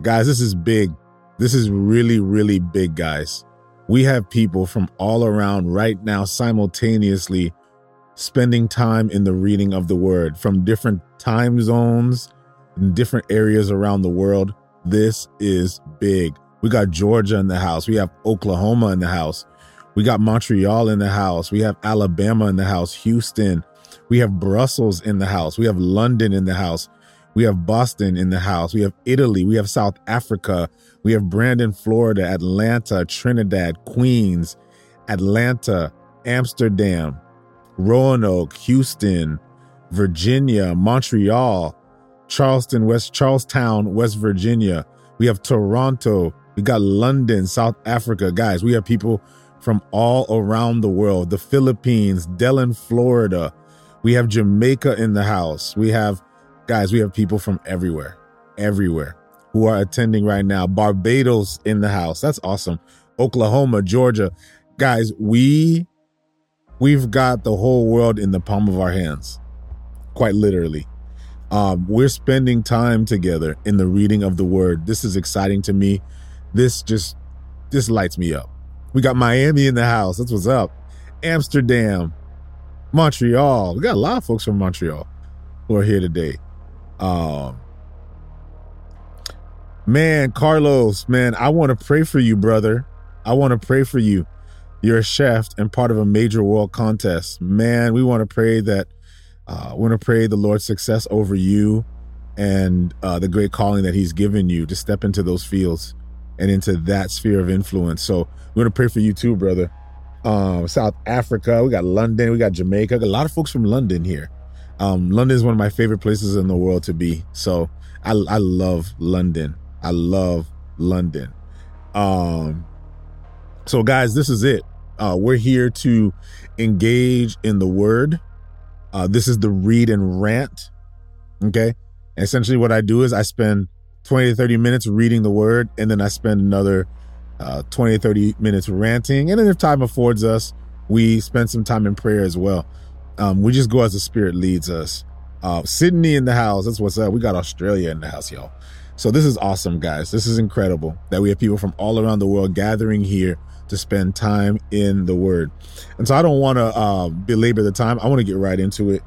Guys, this is big. This is really, really big, guys. We have people from all around right now simultaneously spending time in the reading of the word from different time zones in different areas around the world. This is big. We got Georgia in the house. We have Oklahoma in the house. We got Montreal in the house. We have Alabama in the house, Houston. We have Brussels in the house. We have London in the house. We have Boston in the house. We have Italy. We have South Africa. We have Brandon, Florida, Atlanta, Trinidad, Queens, Atlanta, Amsterdam, Roanoke, Houston, Virginia, Montreal, Charleston, West Charlestown, West Virginia. We have Toronto. We got London, South Africa. Guys, we have people from all around the world. The Philippines, Delaware, Florida. We have Jamaica in the house. We have guys, we have people from everywhere. Everywhere who are attending right now. Barbados in the house. That's awesome. Oklahoma, Georgia. Guys, we we've got the whole world in the palm of our hands. Quite literally. Um, we're spending time together in the reading of the word. This is exciting to me. This just this lights me up. We got Miami in the house. That's what's up. Amsterdam, Montreal. We got a lot of folks from Montreal who are here today. Um, man, Carlos, man, I want to pray for you, brother. I want to pray for you. You're a chef and part of a major world contest. Man, we want to pray that uh, we want to pray the Lord's success over you and uh, the great calling that He's given you to step into those fields and into that sphere of influence. So we want to pray for you too, brother. Um, South Africa, we got London, we got Jamaica, got a lot of folks from London here. Um, London is one of my favorite places in the world to be. So I, I love London. I love London. Um, so guys, this is it. Uh, we're here to engage in the word. Uh, this is the read and rant. Okay. Essentially what I do is I spend 20 to 30 minutes reading the word and then I spend another uh, 20 to 30 minutes ranting. And then if time affords us, we spend some time in prayer as well. Um, we just go as the spirit leads us. Uh, Sydney in the house. That's what's up. We got Australia in the house, y'all. So this is awesome, guys. This is incredible that we have people from all around the world gathering here to spend time in the Word. And so I don't want to uh, belabor the time. I want to get right into it.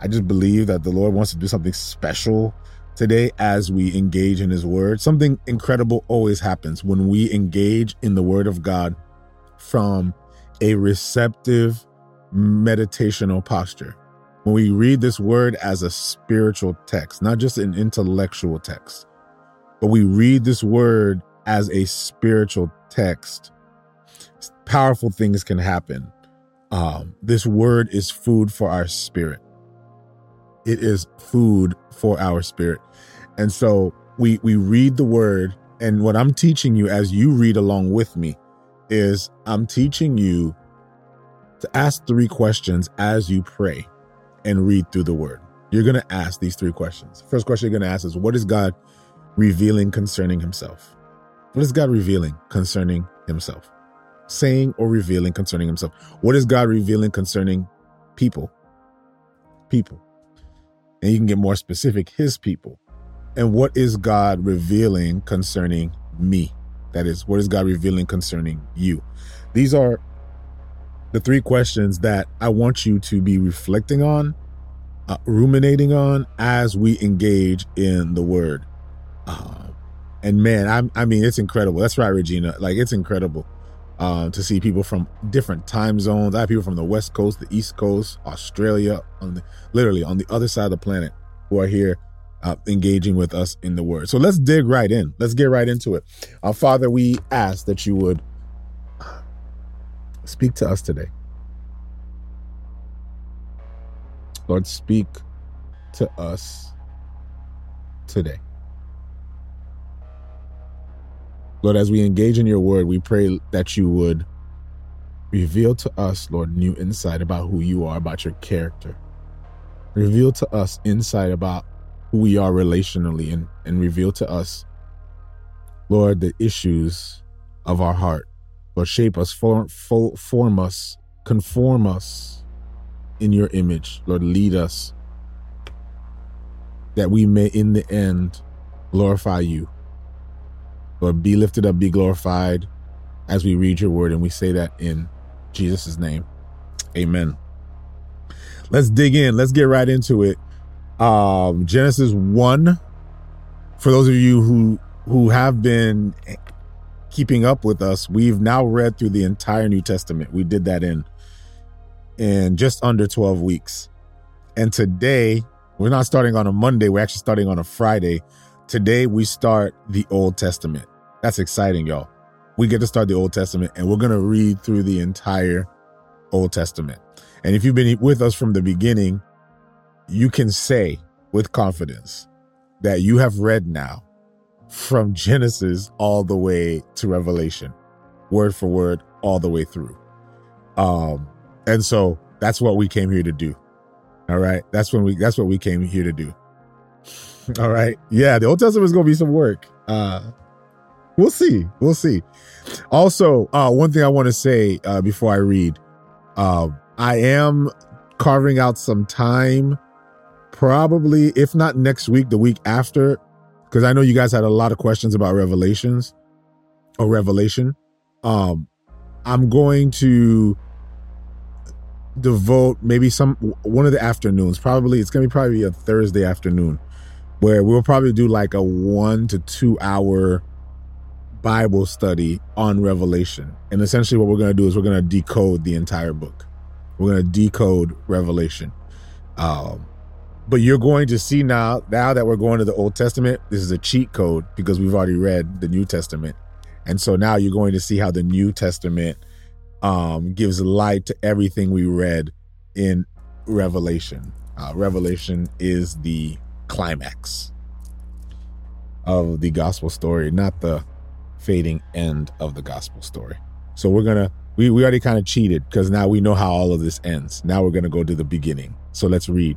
I just believe that the Lord wants to do something special today as we engage in His Word. Something incredible always happens when we engage in the Word of God from a receptive meditational posture. When we read this word as a spiritual text, not just an intellectual text, but we read this word as a spiritual text, powerful things can happen. Um, this word is food for our spirit. It is food for our spirit. And so we we read the word and what I'm teaching you as you read along with me is I'm teaching you to ask three questions as you pray and read through the word. You're going to ask these three questions. First question you're going to ask is what is God revealing concerning himself? What is God revealing concerning himself? Saying or revealing concerning himself? What is God revealing concerning people? People. And you can get more specific, his people. And what is God revealing concerning me? That is, what is God revealing concerning you? These are the three questions that I want you to be reflecting on, uh, ruminating on as we engage in the word. Uh, and man, I, I mean, it's incredible. That's right, Regina. Like, it's incredible uh, to see people from different time zones. I have people from the West Coast, the East Coast, Australia, on the, literally on the other side of the planet who are here uh, engaging with us in the word. So let's dig right in. Let's get right into it. Uh, Father, we ask that you would Speak to us today. Lord, speak to us today. Lord, as we engage in your word, we pray that you would reveal to us, Lord, new insight about who you are, about your character. Reveal to us insight about who we are relationally and, and reveal to us, Lord, the issues of our heart. Lord, shape us, form, form us, conform us in your image. Lord, lead us that we may, in the end, glorify you Lord, be lifted up, be glorified as we read your word. And we say that in Jesus' name. Amen. Let's dig in. Let's get right into it. Um, Genesis 1. For those of you who who have been keeping up with us, we've now read through the entire New Testament. We did that in in just under 12 weeks. And today, we're not starting on a Monday, we're actually starting on a Friday. Today we start the Old Testament. That's exciting, y'all. We get to start the Old Testament and we're going to read through the entire Old Testament. And if you've been with us from the beginning, you can say with confidence that you have read now from Genesis all the way to Revelation, word for word, all the way through. Um, and so that's what we came here to do. All right. That's when we that's what we came here to do. All right. Yeah, the Old Testament is gonna be some work. Uh we'll see. We'll see. Also, uh one thing I want to say uh before I read, uh, I am carving out some time, probably, if not next week, the week after, because I know you guys had a lot of questions about revelations or revelation. Um, I'm going to devote maybe some one of the afternoons. Probably it's gonna be probably a Thursday afternoon where we'll probably do like a one to two hour Bible study on Revelation. And essentially, what we're to do is we're to decode the entire book. We're to decode Revelation. Um, but you're going to see now, now that we're going to the Old Testament, this is a cheat code because we've already read the New Testament. And so now you're going to see how the New Testament um, gives light to everything we read in Revelation. Uh, Revelation is the climax of the gospel story, not the fading end of the gospel story. So we're gonna we, we already kind of cheated because now we know how all of this ends. Now we're gonna go to the beginning. So let's read.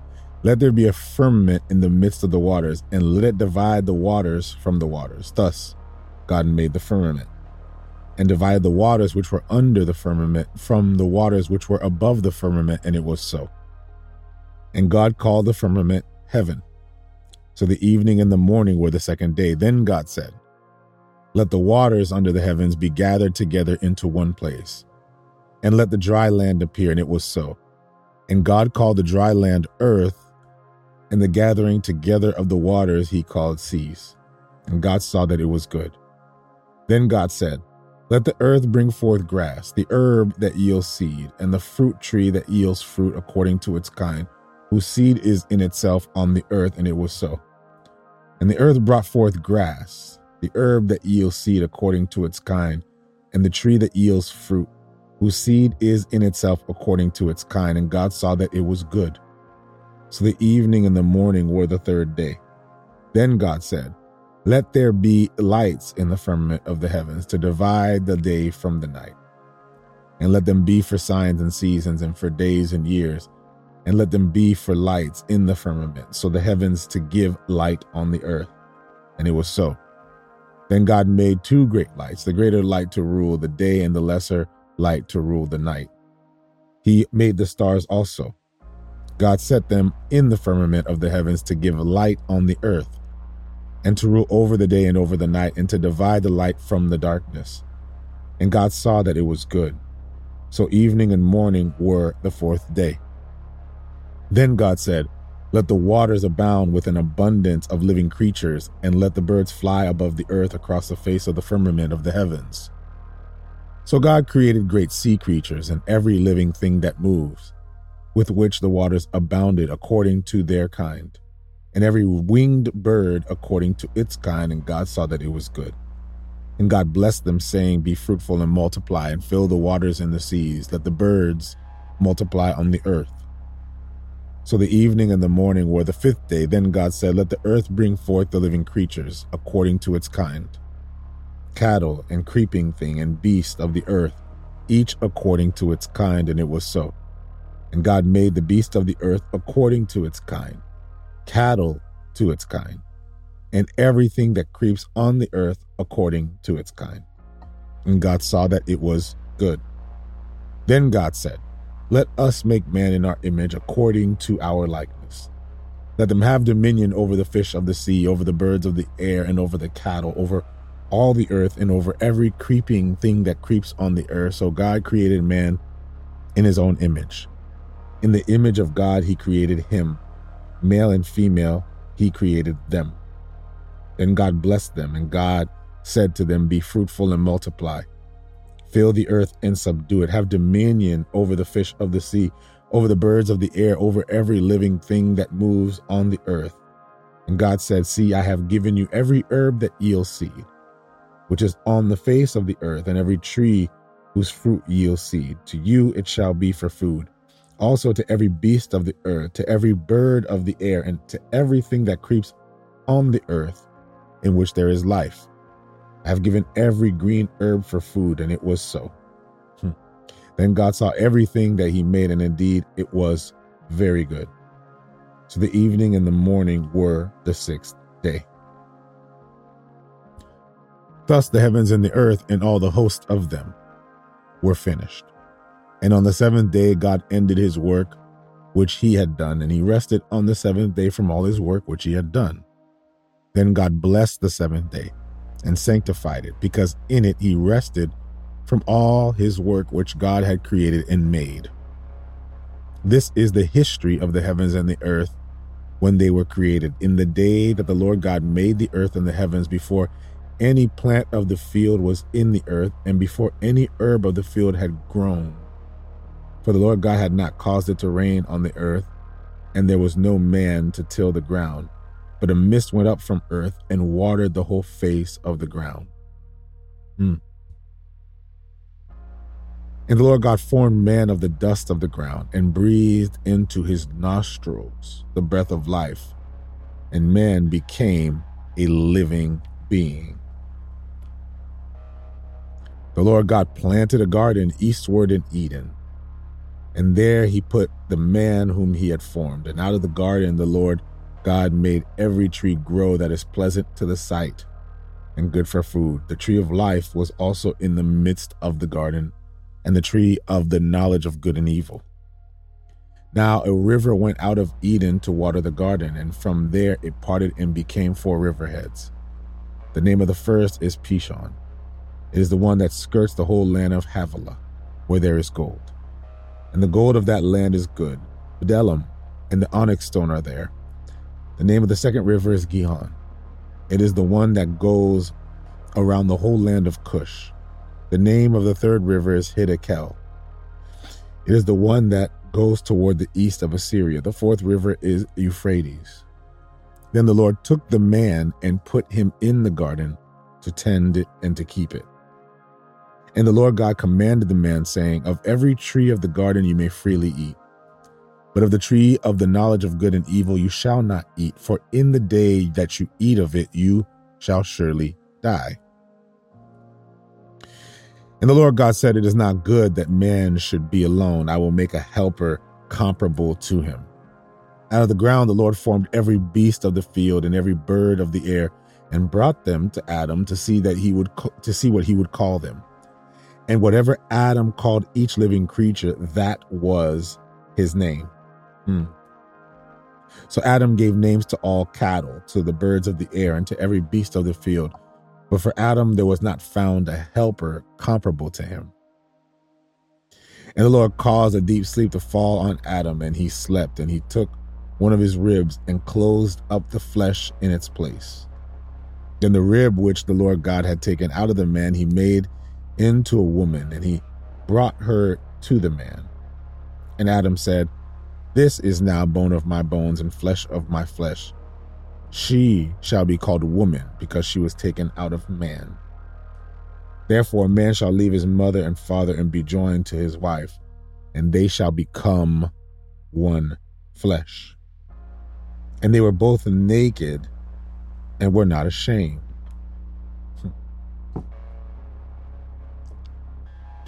Let there be a firmament in the midst of the waters, and let it divide the waters from the waters. Thus God made the firmament, and divided the waters which were under the firmament from the waters which were above the firmament, and it was so. And God called the firmament heaven. So the evening and the morning were the second day. Then God said, Let the waters under the heavens be gathered together into one place, and let the dry land appear. And it was so. And God called the dry land earth, and the gathering together of the waters he called seas. And God saw that it was good. Then God said, Let the earth bring forth grass, the herb that yields seed, and the fruit tree that yields fruit according to its kind whose seed is in itself on the earth, and it was so. And the earth brought forth grass, the herb that yields seed according to its kind, and the tree that yields fruit, whose seed is in itself according to its kind. And God saw that it was good. So the evening and the morning were the third day. Then God said, Let there be lights in the firmament of the heavens to divide the day from the night, and let them be for signs and seasons and for days and years and let them be for lights in the firmament, so the heavens to give light on the earth. And it was so. Then God made two great lights, the greater light to rule the day, and the lesser light to rule the night. He made the stars also. God set them in the firmament of the heavens to give light on the earth, and to rule over the day and over the night, and to divide the light from the darkness. And God saw that it was good. So evening and morning were the fourth day. Then God said, Let the waters abound with an abundance of living creatures, and let the birds fly above the earth across the face of the firmament of the heavens. So God created great sea creatures and every living thing that moves, with which the waters abounded according to their kind, and every winged bird according to its kind, and God saw that it was good. And God blessed them, saying, Be fruitful and multiply, and fill the waters and the seas, let the birds multiply on the earth. So the evening and the morning were the fifth day. Then God said, Let the earth bring forth the living creatures according to its kind cattle and creeping thing and beast of the earth, each according to its kind. And it was so. And God made the beast of the earth according to its kind, cattle to its kind, and everything that creeps on the earth according to its kind. And God saw that it was good. Then God said, Let us make man in our image according to our likeness. Let them have dominion over the fish of the sea, over the birds of the air, and over the cattle, over all the earth, and over every creeping thing that creeps on the earth. So God created man in his own image. In the image of God, he created him. Male and female, he created them. Then God blessed them, and God said to them, Be fruitful and multiply. Fill the earth and subdue it. Have dominion over the fish of the sea, over the birds of the air, over every living thing that moves on the earth. And God said, See, I have given you every herb that yields seed, which is on the face of the earth, and every tree whose fruit yields seed. To you it shall be for food. Also to every beast of the earth, to every bird of the air, and to everything that creeps on the earth in which there is life. I have given every green herb for food, and it was so. Hmm. Then God saw everything that he made, and indeed it was very good. So the evening and the morning were the sixth day. Thus the heavens and the earth and all the host of them were finished. And on the seventh day, God ended his work which he had done, and he rested on the seventh day from all his work which he had done. Then God blessed the seventh day and sanctified it, because in it he rested from all his work which God had created and made. This is the history of the heavens and the earth when they were created, in the day that the Lord God made the earth and the heavens, before any plant of the field was in the earth, and before any herb of the field had grown. For the Lord God had not caused it to rain on the earth, and there was no man to till the ground but a mist went up from earth and watered the whole face of the ground. Hmm. And the Lord God formed man of the dust of the ground and breathed into his nostrils the breath of life, and man became a living being. The Lord God planted a garden eastward in Eden, and there he put the man whom he had formed. And out of the garden the Lord God made every tree grow that is pleasant to the sight and good for food. The tree of life was also in the midst of the garden, and the tree of the knowledge of good and evil. Now a river went out of Eden to water the garden, and from there it parted and became four riverheads. The name of the first is Pishon. It is the one that skirts the whole land of Havilah, where there is gold. And the gold of that land is good. Bdellium and the onyx stone are there the name of the second river is Gihon. It is the one that goes around the whole land of Cush. The name of the third river is Hiddekel. It is the one that goes toward the east of Assyria. The fourth river is Euphrates. Then the Lord took the man and put him in the garden to tend it and to keep it. And the Lord God commanded the man, saying, Of every tree of the garden you may freely eat, but of the tree of the knowledge of good and evil you shall not eat, for in the day that you eat of it, you shall surely die. And the Lord God said, It is not good that man should be alone. I will make a helper comparable to him. Out of the ground, the Lord formed every beast of the field and every bird of the air and brought them to Adam to see that he would to see what he would call them. And whatever Adam called each living creature, that was his name. Hmm. So Adam gave names to all cattle, to the birds of the air, and to every beast of the field. But for Adam there was not found a helper comparable to him. And the Lord caused a deep sleep to fall on Adam, and he slept, and he took one of his ribs and closed up the flesh in its place. Then the rib which the Lord God had taken out of the man, he made into a woman, and he brought her to the man. And Adam said, this is now bone of my bones and flesh of my flesh. She shall be called woman because she was taken out of man. Therefore, a man shall leave his mother and father and be joined to his wife, and they shall become one flesh. And they were both naked and were not ashamed.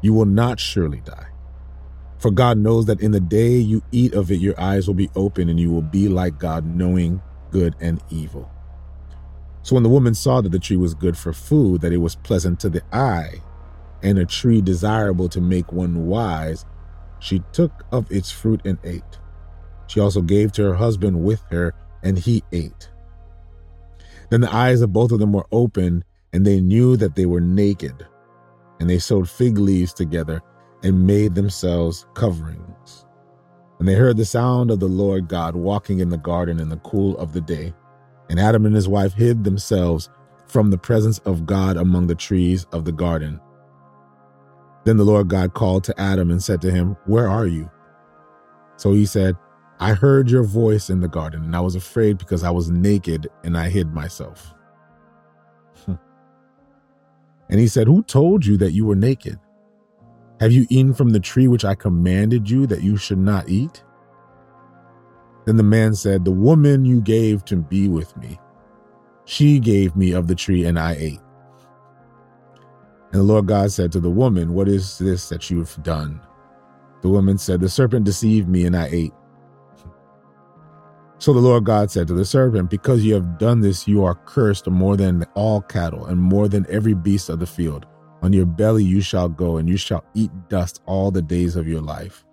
You will not surely die. For God knows that in the day you eat of it, your eyes will be open and you will be like God, knowing good and evil. So when the woman saw that the tree was good for food, that it was pleasant to the eye, and a tree desirable to make one wise, she took of its fruit and ate. She also gave to her husband with her, and he ate. Then the eyes of both of them were opened, and they knew that they were naked. And they sewed fig leaves together and made themselves coverings. And they heard the sound of the Lord God walking in the garden in the cool of the day. And Adam and his wife hid themselves from the presence of God among the trees of the garden. Then the Lord God called to Adam and said to him, Where are you? So he said, I heard your voice in the garden, and I was afraid because I was naked and I hid myself. And he said, Who told you that you were naked? Have you eaten from the tree which I commanded you that you should not eat? Then the man said, The woman you gave to be with me, she gave me of the tree, and I ate. And the Lord God said to the woman, What is this that you have done? The woman said, The serpent deceived me, and I ate. So the Lord God said to the serpent, Because you have done this, you are cursed more than all cattle, and more than every beast of the field. On your belly you shall go, and you shall eat dust all the days of your life.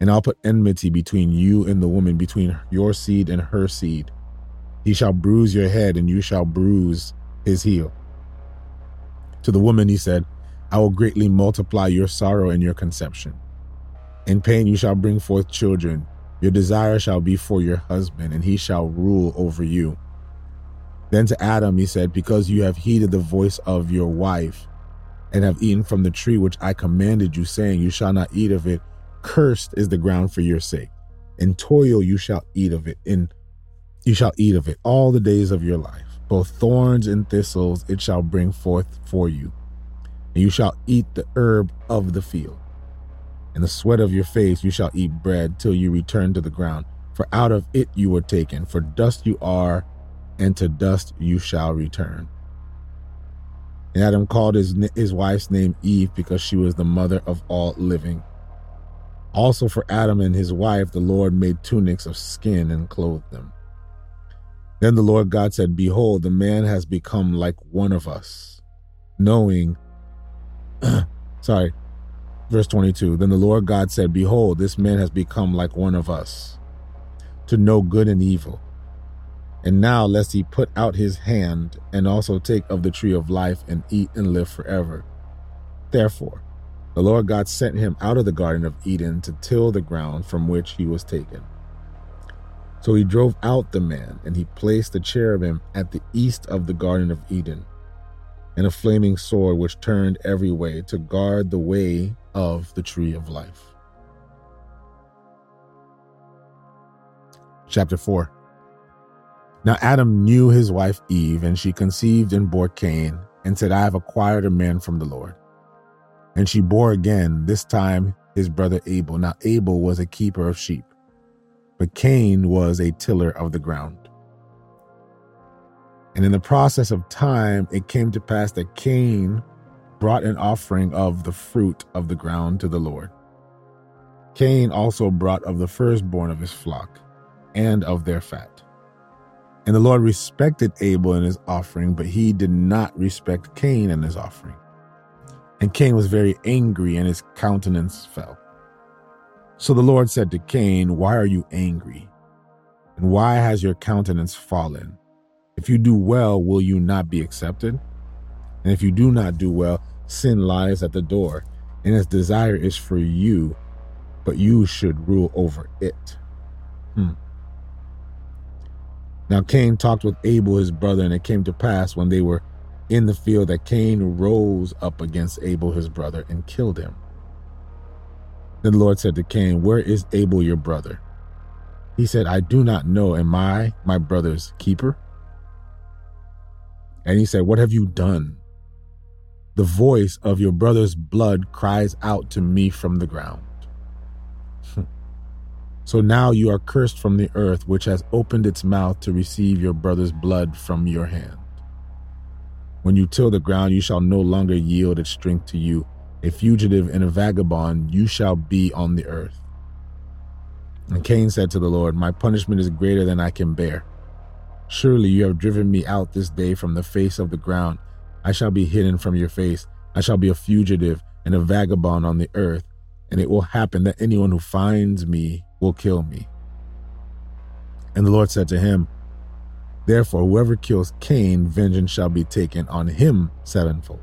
And I'll put enmity between you and the woman, between your seed and her seed. He shall bruise your head, and you shall bruise his heel. To the woman he said, I will greatly multiply your sorrow and your conception. In pain you shall bring forth children. Your desire shall be for your husband, and he shall rule over you. Then to Adam he said, Because you have heeded the voice of your wife, and have eaten from the tree which I commanded you, saying, You shall not eat of it. Cursed is the ground for your sake. In toil you shall eat of it. In you shall eat of it all the days of your life. Both thorns and thistles it shall bring forth for you. And you shall eat the herb of the field. In the sweat of your face you shall eat bread till you return to the ground. For out of it you were taken. For dust you are, and to dust you shall return. And Adam called his, his wife's name Eve because she was the mother of all living. Also, for Adam and his wife, the Lord made tunics of skin and clothed them. Then the Lord God said, Behold, the man has become like one of us, knowing. sorry, verse 22. Then the Lord God said, Behold, this man has become like one of us, to know good and evil. And now, lest he put out his hand and also take of the tree of life and eat and live forever. Therefore, the Lord God sent him out of the Garden of Eden to till the ground from which he was taken. So he drove out the man, and he placed the cherubim at the east of the Garden of Eden, and a flaming sword which turned every way to guard the way of the tree of life. Chapter 4 now Adam knew his wife Eve, and she conceived and bore Cain, and said, I have acquired a man from the Lord. And she bore again, this time his brother Abel. Now Abel was a keeper of sheep, but Cain was a tiller of the ground. And in the process of time, it came to pass that Cain brought an offering of the fruit of the ground to the Lord. Cain also brought of the firstborn of his flock and of their fat. And the Lord respected Abel and his offering, but he did not respect Cain and his offering. And Cain was very angry, and his countenance fell. So the Lord said to Cain, Why are you angry? And why has your countenance fallen? If you do well, will you not be accepted? And if you do not do well, sin lies at the door, and its desire is for you, but you should rule over it. Hmm. Now Cain talked with Abel his brother, and it came to pass when they were in the field that Cain rose up against Abel his brother and killed him. Then the Lord said to Cain, Where is Abel your brother? He said, I do not know. Am I my brother's keeper? And he said, What have you done? The voice of your brother's blood cries out to me from the ground. so now you are cursed from the earth, which has opened its mouth to receive your brother's blood from your hand. When you till the ground, you shall no longer yield its strength to you. A fugitive and a vagabond, you shall be on the earth. And Cain said to the Lord, My punishment is greater than I can bear. Surely you have driven me out this day from the face of the ground. I shall be hidden from your face. I shall be a fugitive and a vagabond on the earth, and it will happen that anyone who finds me will kill me. And the Lord said to him, Therefore, whoever kills Cain, vengeance shall be taken on him sevenfold.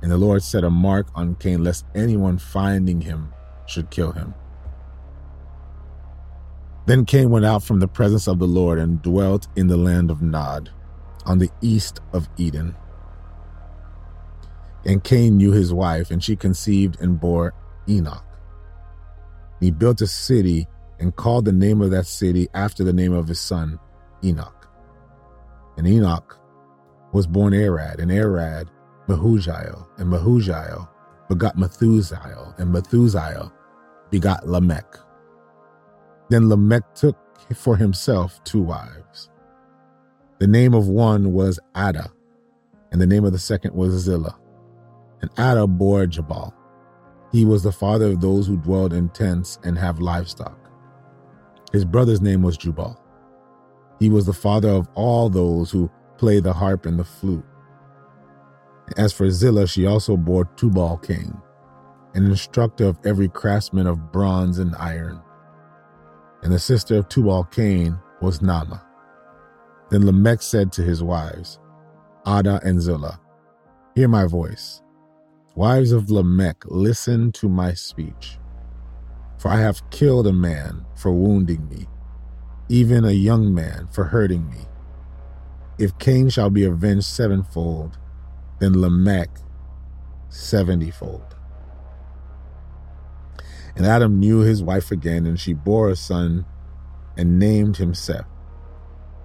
And the Lord set a mark on Cain, lest anyone finding him should kill him. Then Cain went out from the presence of the Lord and dwelt in the land of Nod, on the east of Eden. And Cain knew his wife, and she conceived and bore Enoch. He built a city and called the name of that city after the name of his son, Enoch. And Enoch was born Arad, and Arad Mehujael, and Mehujael begot Methusael, and Methusael begot Lamech. Then Lamech took for himself two wives. The name of one was Adah, and the name of the second was Zillah. And Adah bore Jabal. He was the father of those who dwelled in tents and have livestock. His brother's name was Jubal. He was the father of all those who play the harp and the flute. As for Zillah, she also bore Tubal Cain, an instructor of every craftsman of bronze and iron. And the sister of Tubal Cain was Naamah. Then Lamech said to his wives, Adah and Zillah, Hear my voice. Wives of Lamech, listen to my speech. For I have killed a man for wounding me, even a young man for hurting me. If Cain shall be avenged sevenfold, then Lamech seventyfold. And Adam knew his wife again, and she bore a son and named him Seth.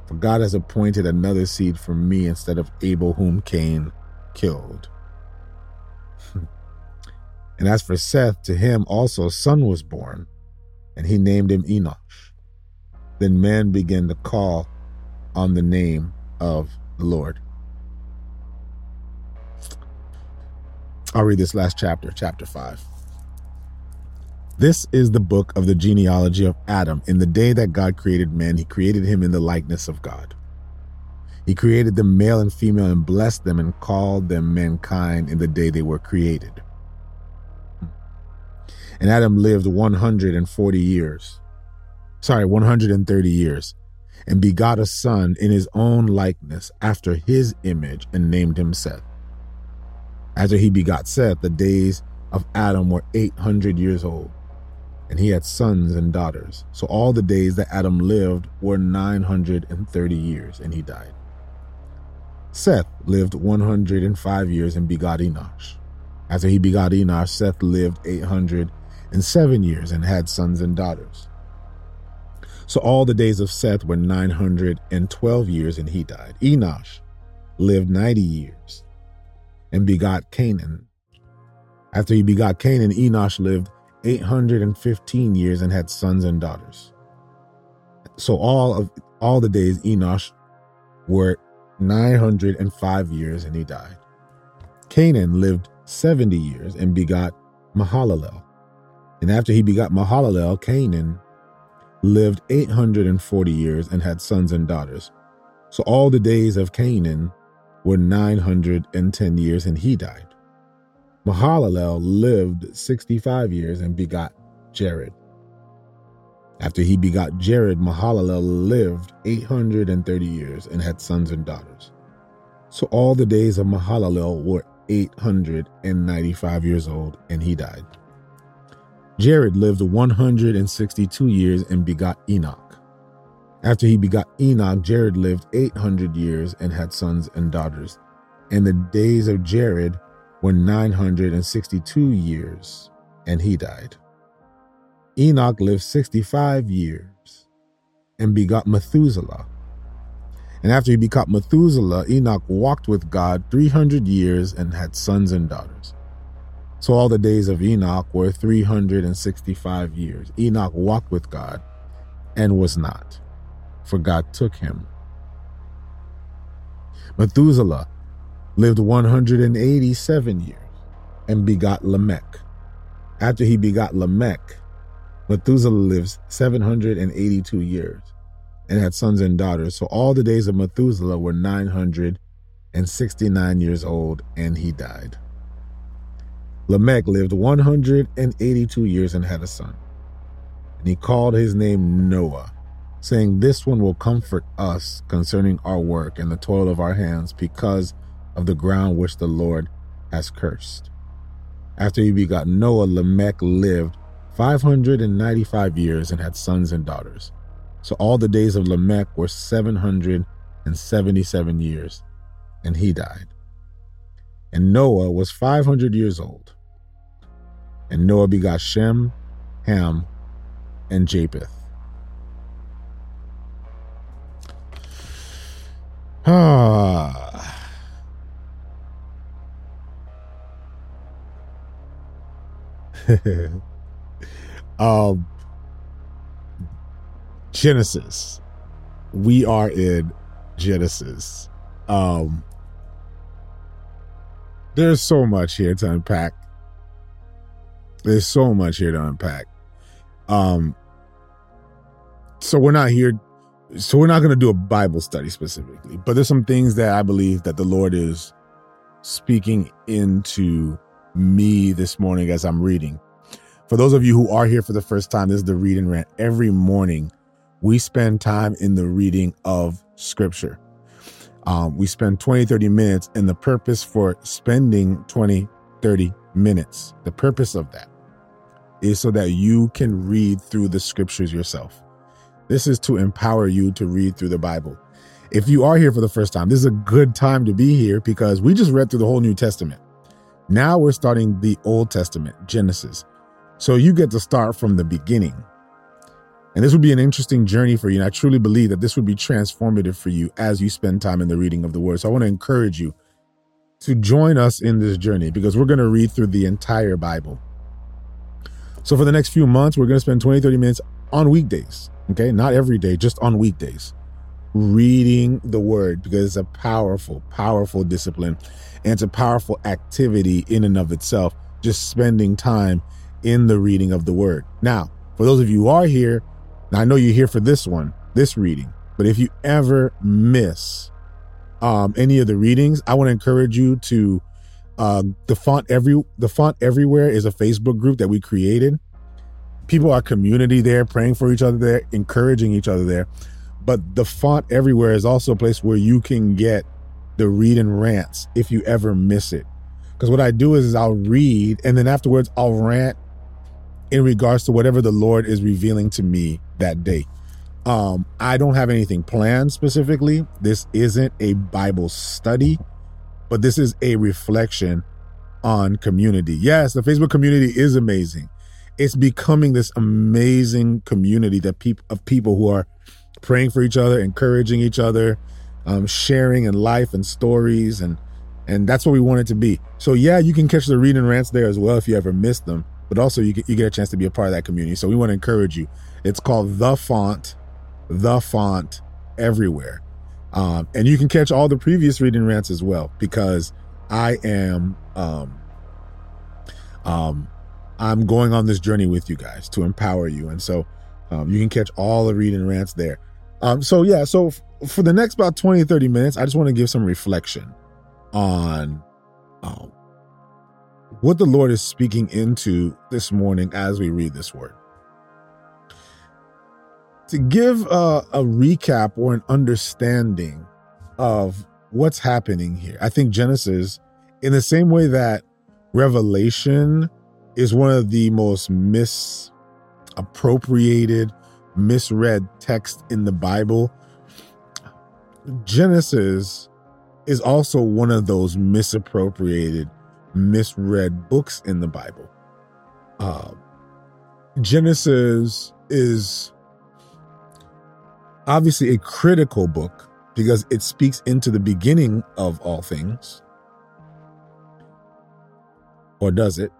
For God has appointed another seed for me instead of Abel, whom Cain killed. and as for Seth, to him also a son was born, and he named him Enosh. Then man began to call on the name of the Lord. I'll read this last chapter, chapter 5. This is the book of the genealogy of Adam. In the day that God created man, he created him in the likeness of God. He created them male and female and blessed them and called them mankind in the day they were created. And Adam lived 140 years. Sorry, 130 years and begot a son in his own likeness after his image and named him Seth. After he begot Seth, the days of Adam were 800 years old, and he had sons and daughters. So all the days that Adam lived were 930 years, and he died. Seth lived 105 years and begot Enosh. After he begot Enosh, Seth lived 807 years and had sons and daughters. So all the days of Seth were 912 years, and he died. Enosh lived 90 years and begot Cainan. After he begot Cainan, Enosh lived 815 years and had sons and daughters. So all of all the days Enosh were 905 years and he died. Cainan lived 70 years and begot Mahalalel. And after he begot Mahalalel, Cainan lived 840 years and had sons and daughters. So all the days of Cainan were 910 years and he died. Mahalalel lived 65 years and begot Jared. After he begot Jared, Mahalalel lived 830 years and had sons and daughters. So all the days of Mahalalel were 895 years old and he died. Jared lived 162 years and begot Enoch. After he begot Enoch, Jared lived 800 years and had sons and daughters. And the days of Jared were 962 years, and he died. Enoch lived 65 years and begot Methuselah. And after he begot Methuselah, Enoch walked with God 300 years and had sons and daughters. So all the days of Enoch were 365 years. Enoch walked with God and was not, for God took him. Methuselah lived 187 years and begot Lamech. After he begot Lamech, Methuselah lives 782 years and had sons and daughters. So all the days of Methuselah were 969 years old, and he died. Lamech lived 182 years and had a son. And he called his name Noah, saying, This one will comfort us concerning our work and the toil of our hands because of the ground which the Lord has cursed. After he begot Noah, Lamech lived 595 years and had sons and daughters. So all the days of Lamech were 777 years, and he died. And Noah was 500 years old. And Noah begot Shem, Ham, and Japheth. Ah. um, Genesis. We are in Genesis. Um, there's so much here to unpack. There's so much here to unpack. Um, so we're not here. So we're not going to do a Bible study specifically, but there's some things that I believe that the Lord is speaking into me this morning as I'm reading. For those of you who are here for the first time, this is the read and rant. Every morning, we spend time in the reading of scripture. Um, we spend 20, 30 minutes, and the purpose for spending 20, 30 minutes, the purpose of that is so that you can read through the scriptures yourself. This is to empower you to read through the Bible. If you are here for the first time, this is a good time to be here because we just read through the whole New Testament. Now we're starting the Old Testament, Genesis. So you get to start from the beginning. And this would be an interesting journey for you. And I truly believe that this would be transformative for you as you spend time in the reading of the word. So I want to encourage you to join us in this journey because we're going to read through the entire Bible. So for the next few months, we're going to spend 20, 30 minutes on weekdays. Okay. Not every day, just on weekdays, reading the word because it's a powerful, powerful discipline and it's a powerful activity in and of itself. Just spending time in the reading of the word. Now, for those of you who are here, I know you're here for this one, this reading, but if you ever miss um, any of the readings, I want to encourage you to uh, the font every the font everywhere is a Facebook group that we created. People are community there, praying for each other there, encouraging each other there. But the font everywhere is also a place where you can get the read and rants if you ever miss it. Because what I do is, is I'll read and then afterwards I'll rant in regards to whatever the Lord is revealing to me that day. Um, I don't have anything planned specifically. This isn't a Bible study, but this is a reflection on community. Yes, the Facebook community is amazing. It's becoming this amazing community that people of people who are praying for each other, encouraging each other, um, sharing in life and stories, and and that's what we want it to be. So yeah, you can catch the reading rants there as well if you ever missed them but also you get, you get a chance to be a part of that community. So we want to encourage you. It's called The Font, The Font Everywhere. Um, and you can catch all the previous reading rants as well because I am um, um, I'm going on this journey with you guys to empower you. And so um, you can catch all the reading rants there. Um, so yeah, so f- for the next about 20, 30 minutes, I just want to give some reflection on um, what the Lord is speaking into this morning as we read this word. To give a, a recap or an understanding of what's happening here, I think Genesis, in the same way that Revelation is one of the most misappropriated, misread text in the Bible. Genesis is also one of those misappropriated, misread books in the Bible. Uh, Genesis is obviously a critical book because it speaks into the beginning of all things. Or does it?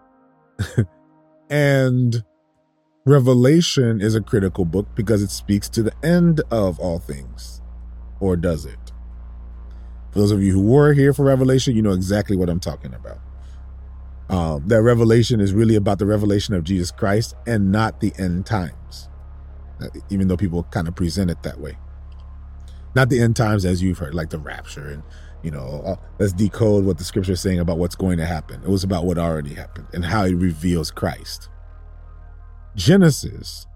and Revelation is a critical book because it speaks to the end of all things. Or does it? For those of you who were here for Revelation, you know exactly what I'm talking about. Um, that revelation is really about the revelation of Jesus Christ and not the end times, uh, even though people kind of present it that way. Not the end times as you've heard, like the rapture and, you know, uh, let's decode what the scripture is saying about what's going to happen. It was about what already happened and how it reveals Christ. Genesis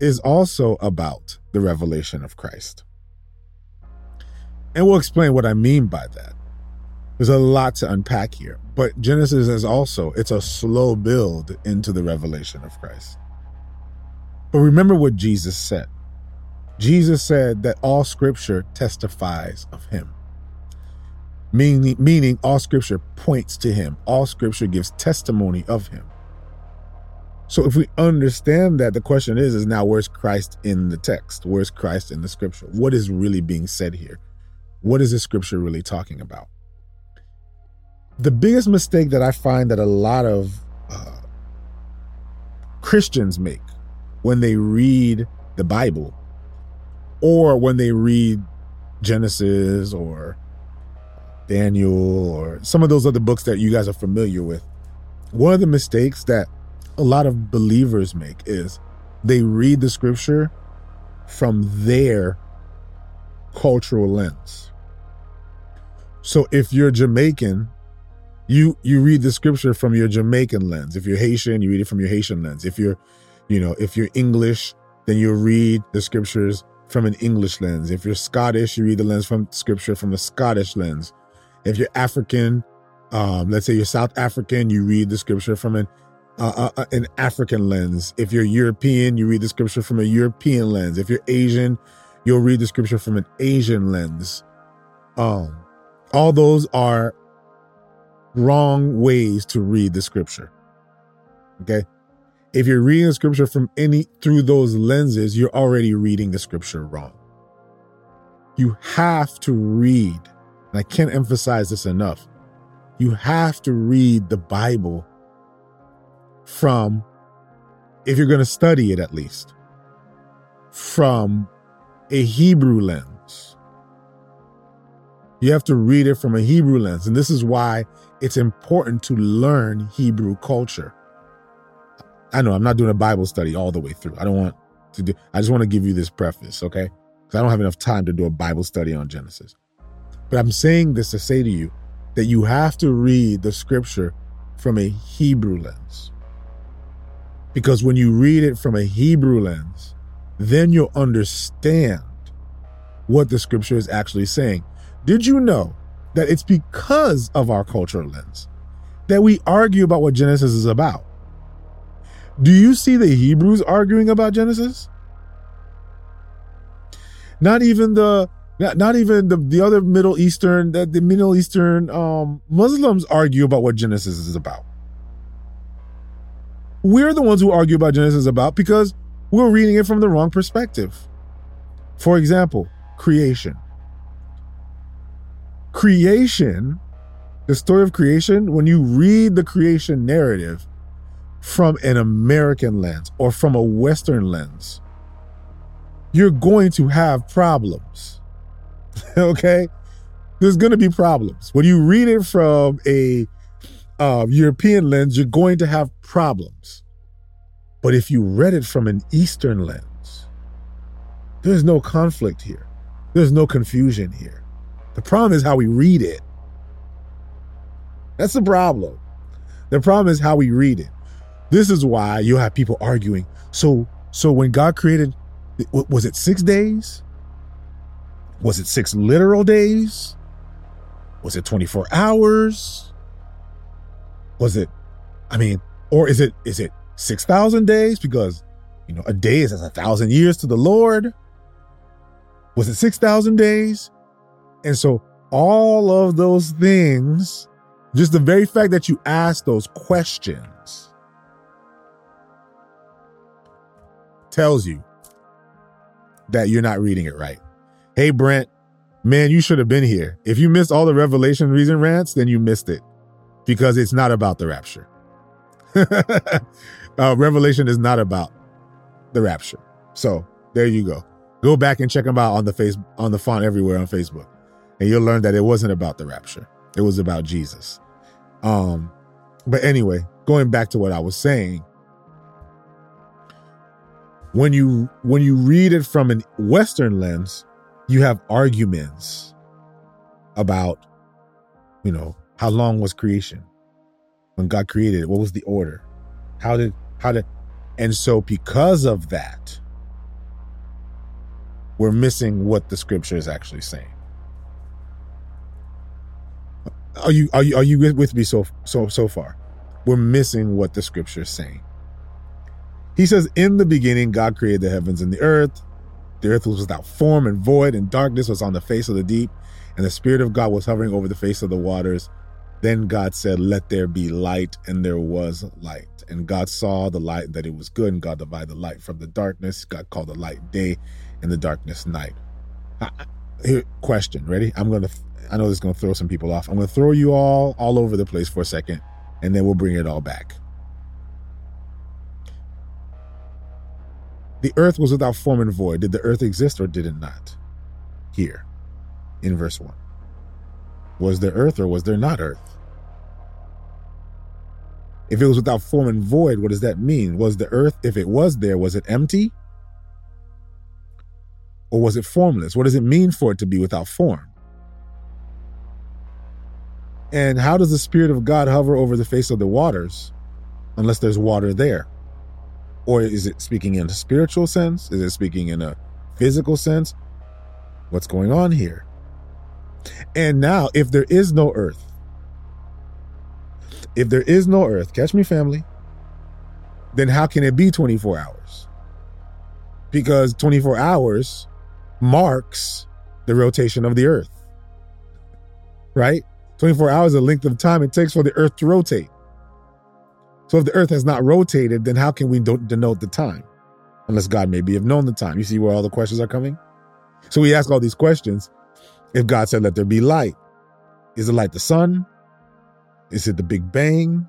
is also about the revelation of Christ. And we'll explain what I mean by that. There's a lot to unpack here, but Genesis is also it's a slow build into the revelation of Christ. But remember what Jesus said. Jesus said that all scripture testifies of him. Meaning, meaning all scripture points to him. All scripture gives testimony of him. So if we understand that, the question is, is now where's Christ in the text? Where's Christ in the scripture? What is really being said here? What is the scripture really talking about? The biggest mistake that I find that a lot of uh, Christians make when they read the Bible or when they read Genesis or Daniel or some of those other books that you guys are familiar with, one of the mistakes that a lot of believers make is they read the scripture from their cultural lens. So if you're Jamaican, you you read the scripture from your Jamaican lens. If you're Haitian, you read it from your Haitian lens. If you're, you know, if you're English, then you read the scriptures from an English lens. If you're Scottish, you read the lens from scripture from a Scottish lens. If you're African, um, let's say you're South African, you read the scripture from an uh, uh, uh an African lens. If you're European, you read the scripture from a European lens. If you're Asian, you'll read the scripture from an Asian lens. Um, all those are wrong ways to read the scripture. Okay. If you're reading the scripture from any through those lenses, you're already reading the scripture wrong. You have to read, and I can't emphasize this enough. You have to read the Bible from, if you're going to study it at least, from a Hebrew lens you have to read it from a Hebrew lens. And this is why it's important to learn Hebrew culture. I know I'm not doing a Bible study all the way through. I don't want to do, I just want to give you this preface, okay? Because I don't have enough time to do a Bible study on Genesis. But I'm saying this to say to you that you have to read the scripture from a Hebrew lens. Because when you read it from a Hebrew lens, then you'll understand what the scripture is actually saying. Did you know that it's because of our cultural lens that we argue about what Genesis is about? Do you see the Hebrews arguing about Genesis? Not even the not, not even the, the other Middle Eastern the, the Middle Eastern um, Muslims argue about what Genesis is about. We're the ones who argue about Genesis about because we're reading it from the wrong perspective. For example, creation creation, the story of creation, when you read the creation narrative from an American lens or from a Western lens, you're going to have problems. okay? There's going to be problems. When you read it from a uh, European lens, you're going to have problems. But if you read it from an Eastern lens, there's no conflict here. There's no confusion here. The problem is how we read it. That's the problem. The problem is how we read it. This is why you have people arguing. So, so when God created, was it six days? Was it six literal days? Was it 24 hours? Was it, I mean, Or is it is it 6,000 days? Because, you know, a day is as a thousand years to the Lord. Was it 6,000 days? And so all of those things, just the very fact that you ask those questions tells you that you're not reading it right. Hey, Brent, man, you should have been here. If you missed all the Revelation reason rants, then you missed it because it's not about the rapture. uh, Revelation is not about the rapture. So there you go. Go back and check them out on the face on the font everywhere on Facebook, and you'll learn that it wasn't about the rapture. It was about Jesus. Um, but anyway, going back to what I was saying, when you when you read it from a Western lens, you have arguments about, you know, how long was creation when God created it? What was the order? How did how did and so because of that, we're missing what the scripture is actually saying. Are you are you are you with me so so so far? We're missing what the scripture is saying. He says, In the beginning, God created the heavens and the earth. The earth was without form and void, and darkness was on the face of the deep, and the Spirit of God was hovering over the face of the waters. Then God said, Let there be light, and there was light. And God saw the light that it was good, and God divided the light from the darkness. God called the light day, and the darkness night. here, question, ready? I'm gonna. I know this is gonna throw some people off. I'm gonna throw you all all over the place for a second, and then we'll bring it all back. The earth was without form and void. Did the earth exist or did it not? Here, in verse 1. Was there earth or was there not earth? If it was without form and void, what does that mean? Was the earth, if it was there, was it empty? Or was it formless? What does it mean for it to be without form? And how does the Spirit of God hover over the face of the waters unless there's water there? Or is it speaking in a spiritual sense? Is it speaking in a physical sense? What's going on here? And now, if there is no earth, if there is no earth, catch me, family, then how can it be 24 hours? Because 24 hours marks the rotation of the earth, right? 24 hours is the length of time it takes for the earth to rotate. So if the earth has not rotated, then how can we denote the time? Unless God maybe have known the time. You see where all the questions are coming? So we ask all these questions. If God said, let there be light, is it light the sun? Is it the Big Bang?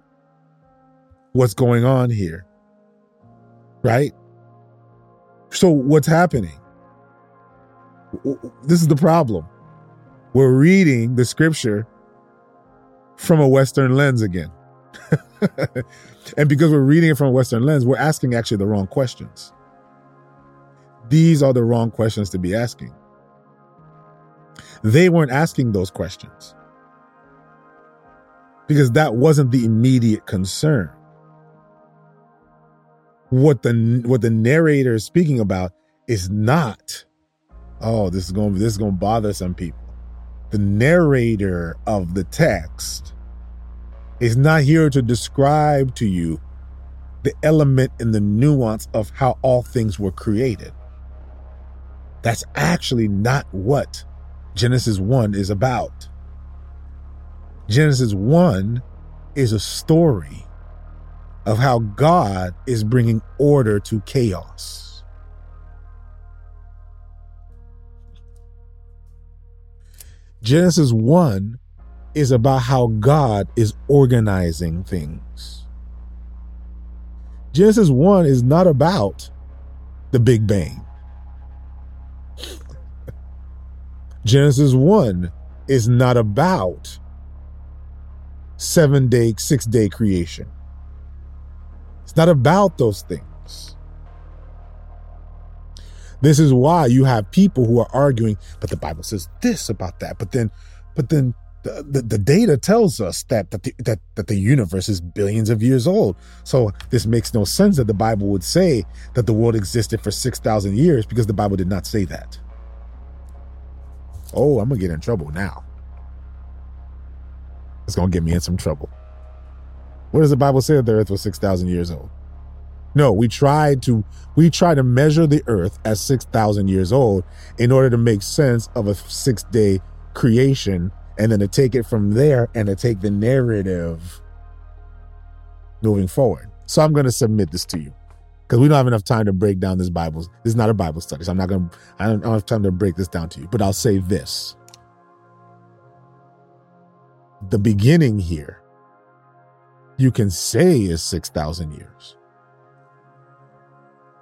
What's going on here? Right? So what's happening? This is the problem. We're reading the scripture from a Western lens again. and because we're reading it from a Western lens, we're asking actually the wrong questions. These are the wrong questions to be asking. They weren't asking those questions because that wasn't the immediate concern. What the what the narrator is speaking about is not, oh, this is going this is going to bother some people. The narrator of the text is not here to describe to you the element and the nuance of how all things were created. That's actually not what Genesis 1 is about. Genesis 1 is a story of how God is bringing order to chaos. Genesis 1 is about how God is organizing things. Genesis 1 is not about the Big Bang. Genesis 1 is not about seven day, six day creation. It's not about those things. This is why you have people who are arguing, but the Bible says this about that. But then, but then the, the, the, data tells us that that the, that that the universe is billions of years old. So this makes no sense that the Bible would say that the world existed for 6,000 years because the Bible did not say that. Oh, I'm going to get in trouble now. It's going to get me in some trouble. What does the Bible say that the earth was 6,000 years old? No, we tried to we try to measure the earth as 6,000 years old in order to make sense of a 6-day creation and then to take it from there and to take the narrative moving forward. So I'm going to submit this to you because we don't have enough time to break down this Bible. This is not a Bible study, so I'm not going to. I don't have time to break this down to you. But I'll say this: the beginning here, you can say is six thousand years,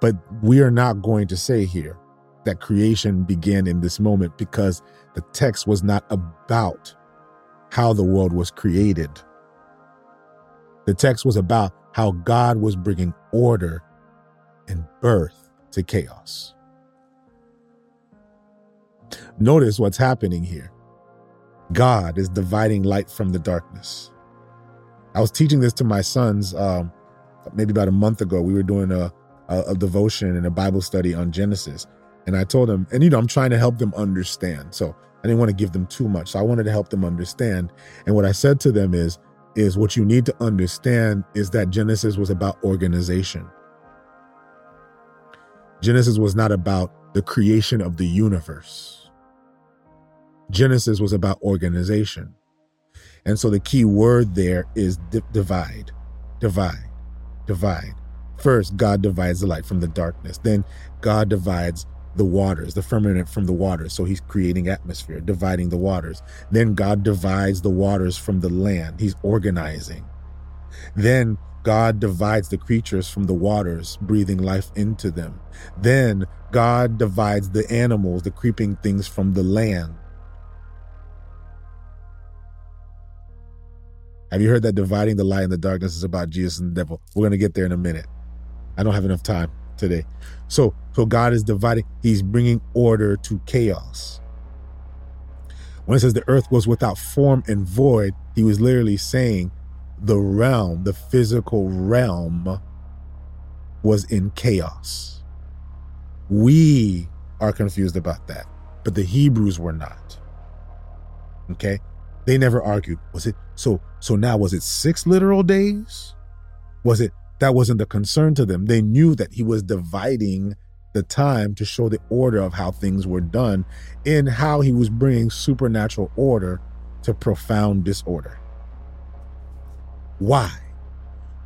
but we are not going to say here that creation began in this moment because the text was not about how the world was created. The text was about how God was bringing order and birth to chaos. Notice what's happening here. God is dividing light from the darkness. I was teaching this to my sons um, maybe about a month ago. We were doing a, a, a devotion and a Bible study on Genesis. And I told them, and you know, I'm trying to help them understand. So I didn't want to give them too much. So I wanted to help them understand. And what I said to them is, is what you need to understand is that Genesis was about organization. Genesis was not about the creation of the universe. Genesis was about organization. And so the key word there is di- divide, divide, divide. First, God divides the light from the darkness. Then, God divides the waters, the firmament from the waters. So he's creating atmosphere, dividing the waters. Then God divides the waters from the land. He's organizing. Then God divides the creatures from the waters, breathing life into them. Then God divides the animals, the creeping things from the land. Have you heard that dividing the light and the darkness is about Jesus and the devil? We're going to get there in a minute. I don't have enough time today. So, so God is dividing. He's bringing order to chaos. When it says the earth was without form and void, he was literally saying the realm, the physical realm, was in chaos. We are confused about that, but the Hebrews were not. Okay? They never argued. Was it so so now was it 6 literal days? Was it that wasn't the concern to them. They knew that he was dividing the time to show the order of how things were done in how he was bringing supernatural order to profound disorder. Why?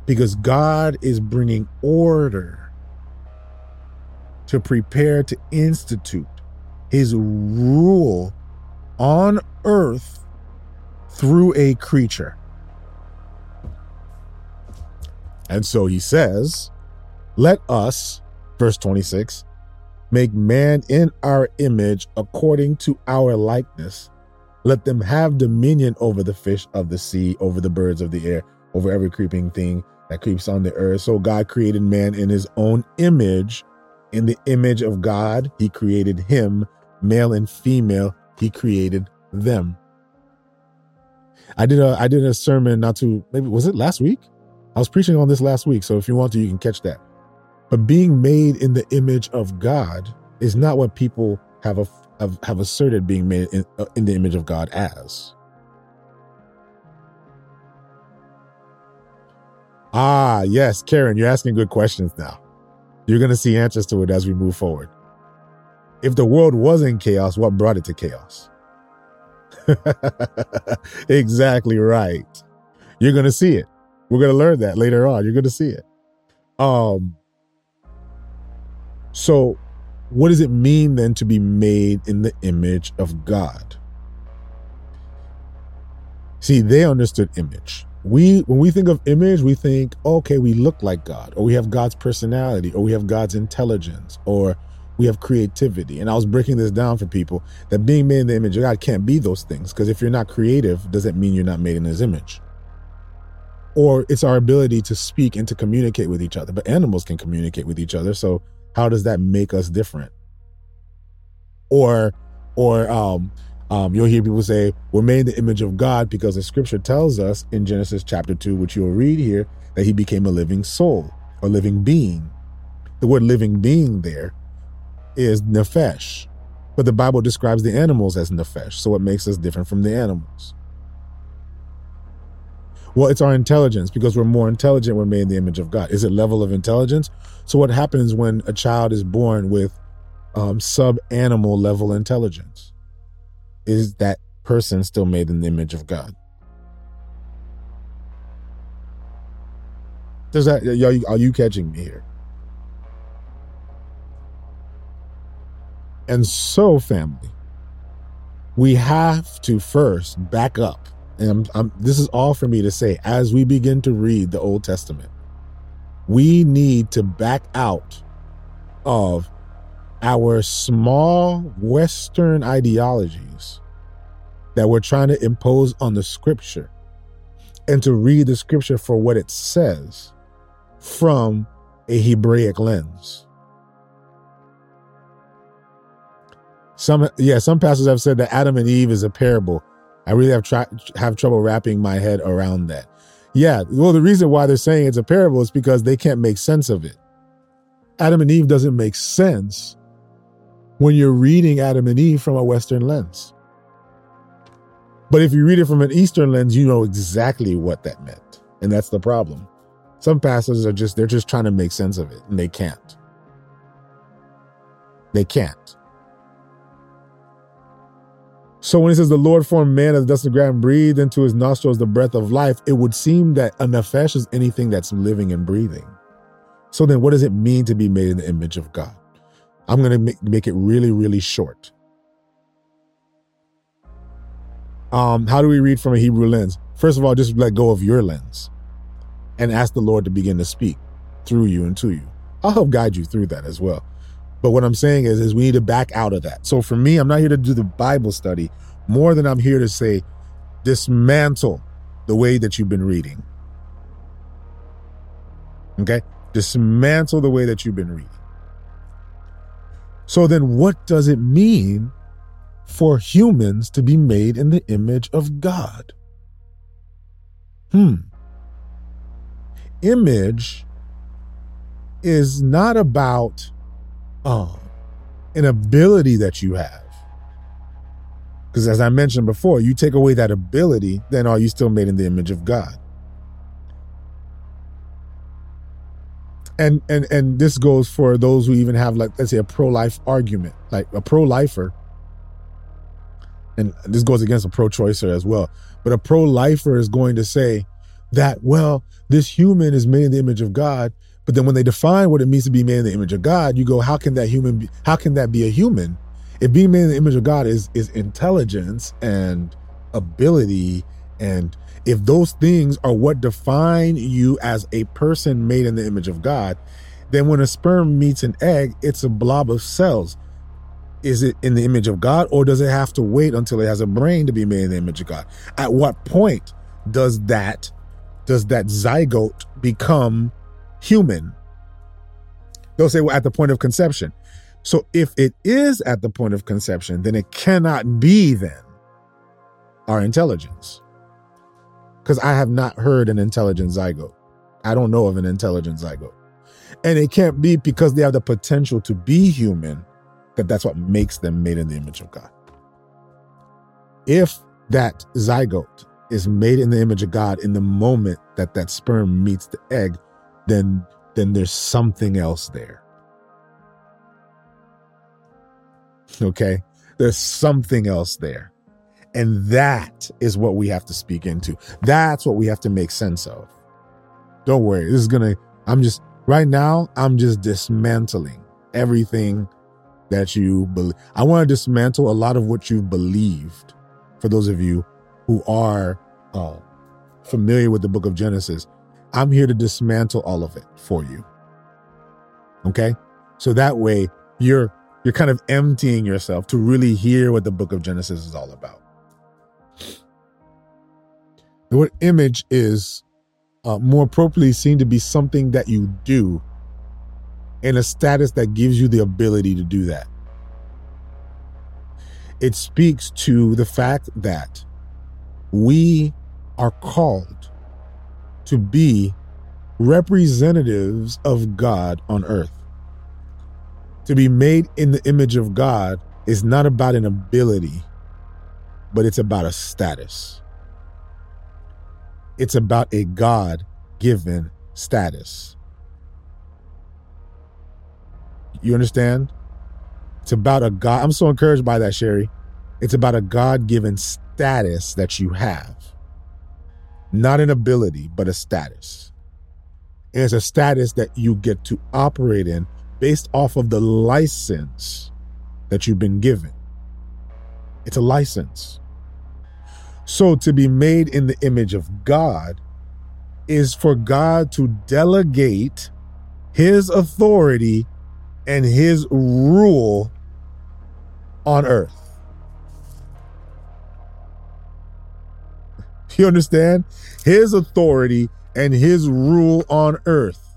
Because God is bringing order to prepare to institute his rule on earth through a creature. And so he says, Let us, verse 26, make man in our image according to our likeness. Let them have dominion over the fish of the sea, over the birds of the air, over every creeping thing that creeps on the earth. So God created man in his own image. In the image of God, he created him, male and female, he created them. I did a I did a sermon not too maybe was it last week? I was preaching on this last week, so if you want to, you can catch that. But being made in the image of God is not what people have a, have, have asserted being made in, uh, in the image of God as. Ah, yes, Karen, you're asking good questions now. You're going to see answers to it as we move forward. If the world was in chaos, what brought it to chaos? exactly right. You're going to see it. We're going to learn that later on. You're going to see it. Um, so, what does it mean then to be made in the image of God? See, they understood image. We, when we think of image, we think, okay, we look like God, or we have God's personality, or we have God's intelligence, or we have creativity. And I was breaking this down for people that being made in the image of God can't be those things. Because if you're not creative, doesn't mean you're not made in his image or it's our ability to speak and to communicate with each other. But animals can communicate with each other. So how does that make us different? Or, or um, um, you'll hear people say we're made in the image of God because the Scripture tells us in Genesis chapter two, which you'll read here, that He became a living soul a living being. The word living being there is nephesh, but the Bible describes the animals as nephesh, so it makes us different from the animals. Well, it's our intelligence because we're more intelligent when made in the image of God. Is it level of intelligence? So, what happens when a child is born with um, sub animal level intelligence? Is that person still made in the image of God? Does that are you, are you catching me here? And so, family, we have to first back up. And I'm, I'm, this is all for me to say as we begin to read the Old Testament. We need to back out of our small Western ideologies that we're trying to impose on the scripture and to read the scripture for what it says from a Hebraic lens. Some yeah, some pastors have said that Adam and Eve is a parable. I really have have trouble wrapping my head around that. Yeah, well, the reason why they're saying it's a parable is because they can't make sense of it. Adam and Eve doesn't make sense when you're reading Adam and Eve from a Western lens. But if you read it from an Eastern lens, you know exactly what that meant. And that's the problem. Some pastors are just, they're just trying to make sense of it, and they can't. They can't. So when he says the Lord formed man as dust of ground, breathed into his nostrils the breath of life, it would seem that a nefesh is anything that's living and breathing. So then what does it mean to be made in the image of God? I'm going to make, make it really, really short. Um, how do we read from a Hebrew lens? First of all, just let go of your lens and ask the Lord to begin to speak through you and to you. I'll help guide you through that as well. But what I'm saying is, is we need to back out of that. So for me, I'm not here to do the Bible study more than I'm here to say, dismantle the way that you've been reading. Okay? Dismantle the way that you've been reading. So then what does it mean for humans to be made in the image of God? Hmm. Image is not about um, an ability that you have. Because as I mentioned before, you take away that ability, then are you still made in the image of God? And and and this goes for those who even have like let's say a pro-life argument, like a pro-lifer. And this goes against a pro-choicer as well. But a pro-lifer is going to say that, well, this human is made in the image of God, but then when they define what it means to be made in the image of God, you go, how can that human be, how can that be a human? If being made in the image of God is is intelligence and ability and if those things are what define you as a person made in the image of God, then when a sperm meets an egg, it's a blob of cells. Is it in the image of God or does it have to wait until it has a brain to be made in the image of God? At what point does that does that zygote become human. They'll say, well, at the point of conception. So if it is at the point of conception, then it cannot be then our intelligence. Because I have not heard an intelligent zygote. I don't know of an intelligent zygote. And it can't be because they have the potential to be human, that that's what makes them made in the image of God. If that zygote is made in the image of God in the moment that that sperm meets the egg, then then there's something else there. Okay? There's something else there. And that is what we have to speak into. That's what we have to make sense of. Don't worry. This is going to I'm just right now I'm just dismantling everything that you believe. I want to dismantle a lot of what you've believed. For those of you who are uh, familiar with the book of Genesis, I'm here to dismantle all of it for you. Okay? So that way you're you're kind of emptying yourself to really hear what the book of Genesis is all about. The word image is uh, more appropriately seen to be something that you do in a status that gives you the ability to do that. It speaks to the fact that we are called to be representatives of God on earth. To be made in the image of God is not about an ability, but it's about a status. It's about a God given status. You understand? It's about a God. I'm so encouraged by that, Sherry. It's about a God given status that you have. Not an ability, but a status. It's a status that you get to operate in based off of the license that you've been given. It's a license. So to be made in the image of God is for God to delegate his authority and his rule on earth. You understand? His authority and his rule on earth.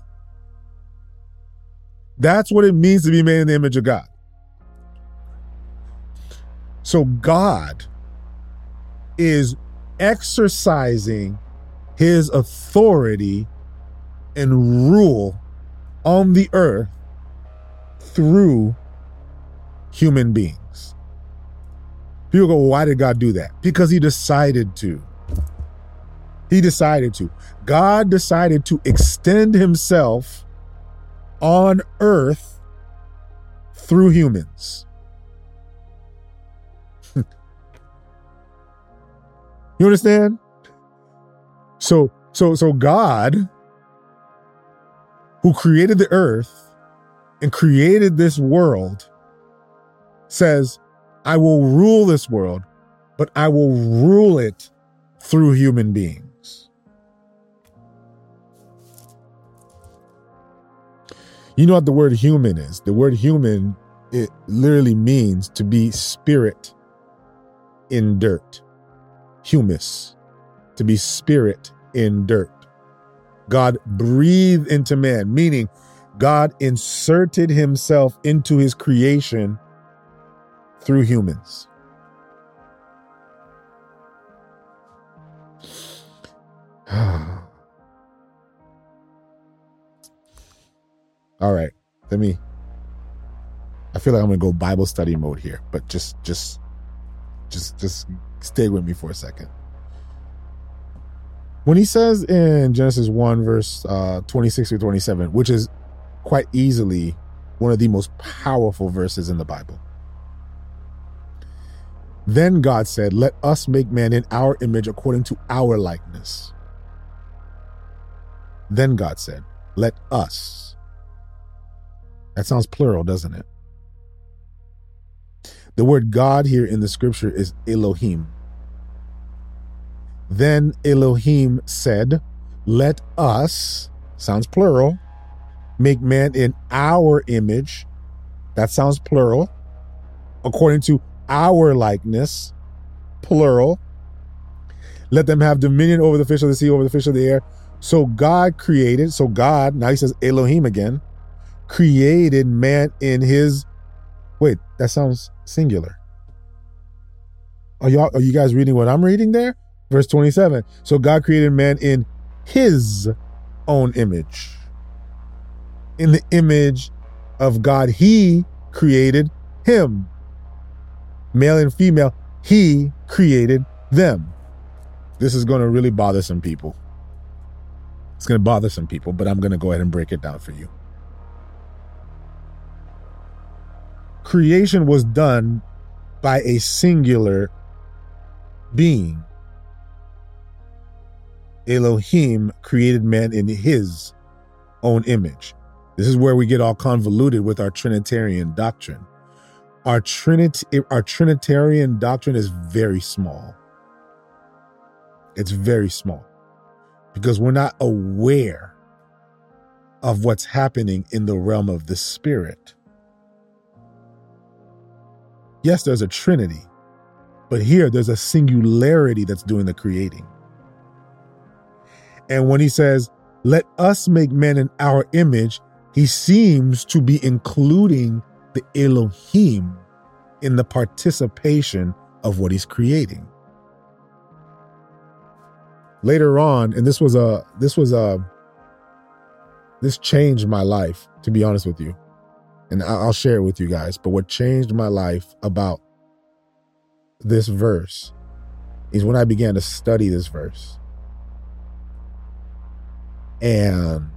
That's what it means to be made in the image of God. So God is exercising his authority and rule on the earth through human beings. People go, why did God do that? Because he decided to. He decided to. God decided to extend himself on earth through humans. you understand? So so so God who created the earth and created this world says, I will rule this world, but I will rule it through human beings. You know what the word human is? The word human, it literally means to be spirit in dirt. Humus, to be spirit in dirt. God breathed into man, meaning God inserted himself into his creation through humans. Ah. All right. Let me I feel like I'm to go Bible study mode here, but just just just just stay with me for a second. When he says in Genesis 1 verse uh 26 or 27, which is quite easily one of the most powerful verses in the Bible. Then God said, Let us make man in our image according to our likeness. Then God said, Let us that sounds plural, doesn't it? The word God here in the scripture is Elohim. Then Elohim said, Let us, sounds plural, make man in our image. That sounds plural. According to our likeness, plural. Let them have dominion over the fish of the sea, over the fish of the air. So God created, so God, now he says Elohim again created man in his wait that sounds singular. Are y'all are you guys reading what i'm reading there? Verse 27 so god created man in his own image. In the image of god he created him. Male and female he created them. This is going to really bother some people. It's going to bother some people but i'm going to go ahead and break it down for you creation was done by a singular being. Elohim created man in his own image. This is where we get all convoluted with our Trinitarian doctrine. Our, Trinit- our Trinitarian doctrine is very small. It's very small because we're not aware of what's happening in the realm of the spirit. Yes, there's a trinity, but here there's a singularity that's doing the creating. And when he says, let us make men in our image, he seems to be including the Elohim in the participation of what he's creating. Later on, and this was a, this was a, this changed my life, to be honest with you and I'll share it with you guys. But what changed my life about this verse is when I began to study this verse. And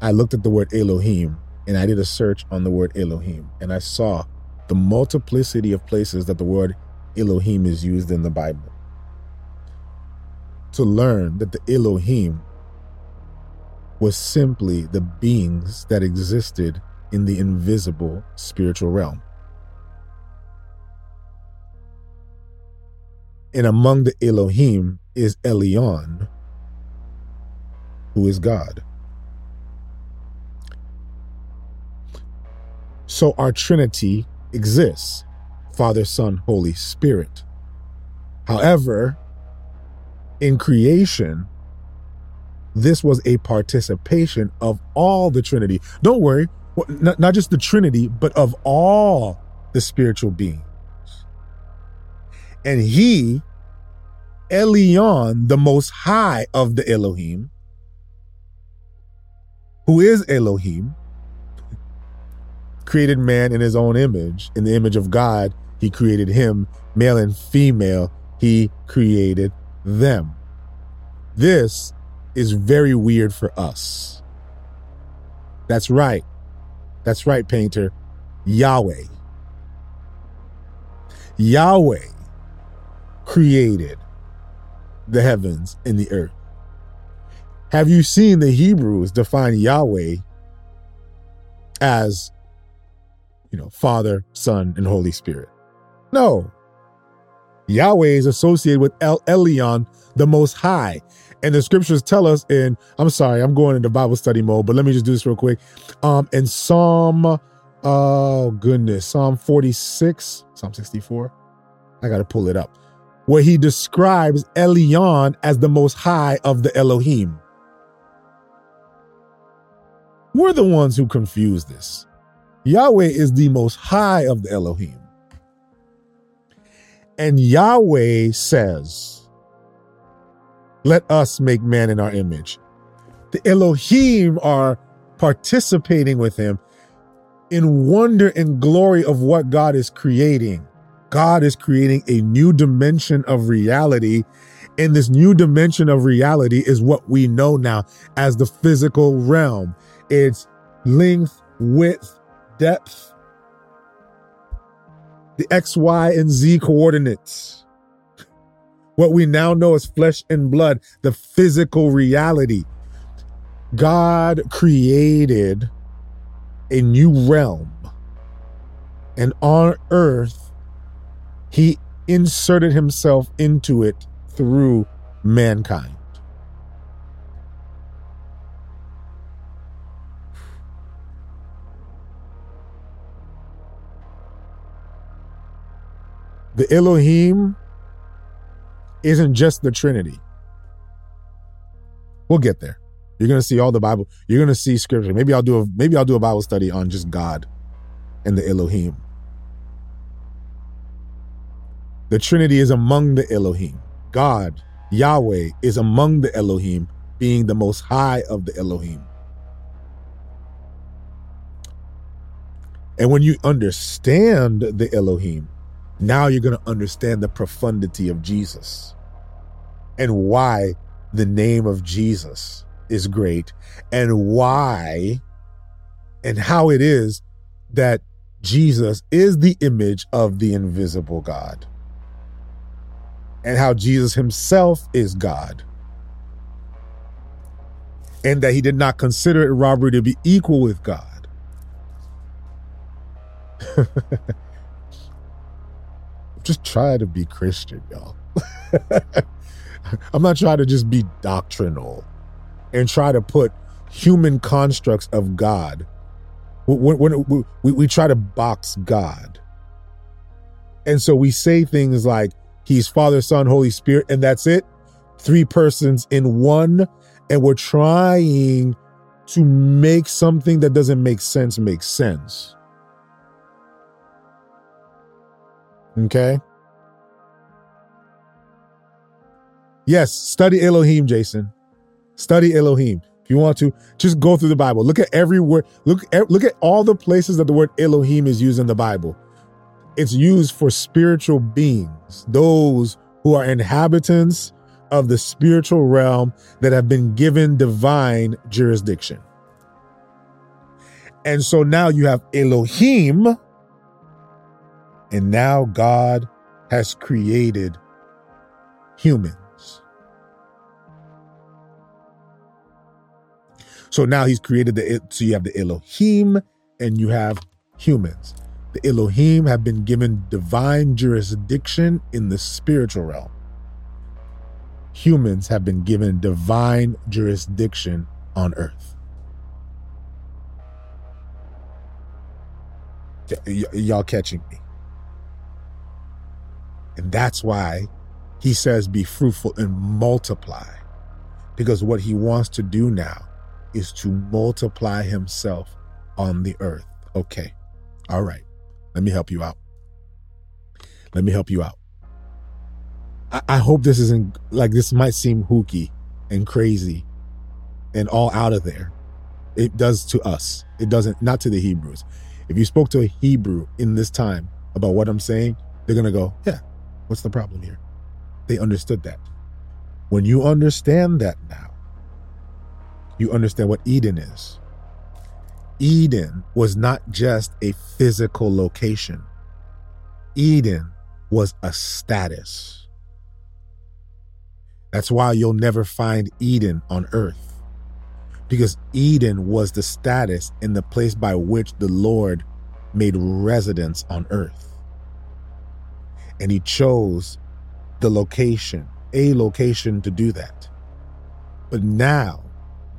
I looked at the word Elohim and I did a search on the word Elohim and I saw the multiplicity of places that the word Elohim is used in the Bible. To learn that the Elohim was simply the beings that existed in the invisible spiritual realm. And among the Elohim is Elyon, who is God. So our Trinity exists Father, Son, Holy Spirit. However, in creation, this was a participation of all the Trinity. Don't worry, not, just the Trinity, but of all the spiritual beings. And he, Elyon, the most high of the Elohim, who is Elohim, created man in his own image. In the image of God, he created him, male and female, he created them. This is very weird for us. That's right. That's right, painter. Yahweh. Yahweh created the heavens and the earth. Have you seen the Hebrews define Yahweh as, you know, Father, Son, and Holy Spirit? No. Yahweh is associated with El Elyon, the Most High. And the scriptures tell us in, I'm sorry, I'm going into Bible study mode, but let me just do this real quick. Um, in Psalm, oh goodness, Psalm 46, Psalm 64. I got to pull it up. Where he describes Elyon as the most high of the Elohim. We're the ones who confuse this. Yahweh is the most high of the Elohim. And Yahweh says, Let us make man in our image. The Elohim are participating with him in wonder and glory of what God is creating. God is creating a new dimension of reality. And this new dimension of reality is what we know now as the physical realm. It's length, width, depth, the X, Y, and Z coordinates. What we now know as flesh and blood, the physical reality. God created a new realm. And on earth, he inserted himself into it through mankind. The Elohim isn't just the Trinity. We'll get there. You're gonna see all the Bible. You're gonna see scripture. Maybe I'll do a maybe I'll do a Bible study on just God and the Elohim. The Trinity is among the Elohim. God, Yahweh, is among the Elohim, being the most high of the Elohim. And when you understand the Elohim, now you're going to understand the profundity of Jesus and why the name of Jesus is great and why and how it is that Jesus is the image of the invisible God and how Jesus himself is God and that he did not consider it robbery to be equal with God. just try to be Christian, y'all. I'm not trying to just be doctrinal and try to put human constructs of God. When, when we, we, we try to box God. And so we say things like, He's Father, Son, Holy Spirit, and that's it. Three persons in one. And we're trying to make something that doesn't make sense make sense. Okay. Yes, study Elohim, Jason. Study Elohim. If you want to, just go through the Bible. Look at every word. Look at, look at all the places that the word Elohim is used in the Bible. It's used for spiritual beings, those who are inhabitants of the spiritual realm that have been given divine jurisdiction. And so now you have Elohim, and now God has created humans. So now he's created the, so you have the Elohim and you have humans. The Elohim have been given divine jurisdiction in the spiritual realm. Humans have been given divine jurisdiction on earth. Y- y'all catching me? And that's why he says, be fruitful and multiply. Because what he wants to do now is to multiply himself on the earth. Okay. All right. Let me help you out. Let me help you out. I, I hope this isn't like this might seem hooky and crazy and all out of there. It does to us. It doesn't, not to the Hebrews. If you spoke to a Hebrew in this time about what I'm saying, they're going to go, yeah, what's the problem here? They understood that. When you understand that now, you understand what Eden is. Eden was not just a physical location, Eden was a status. That's why you'll never find Eden on earth. Because Eden was the status and the place by which the Lord made residence on earth. And he chose the location, a location to do that. But now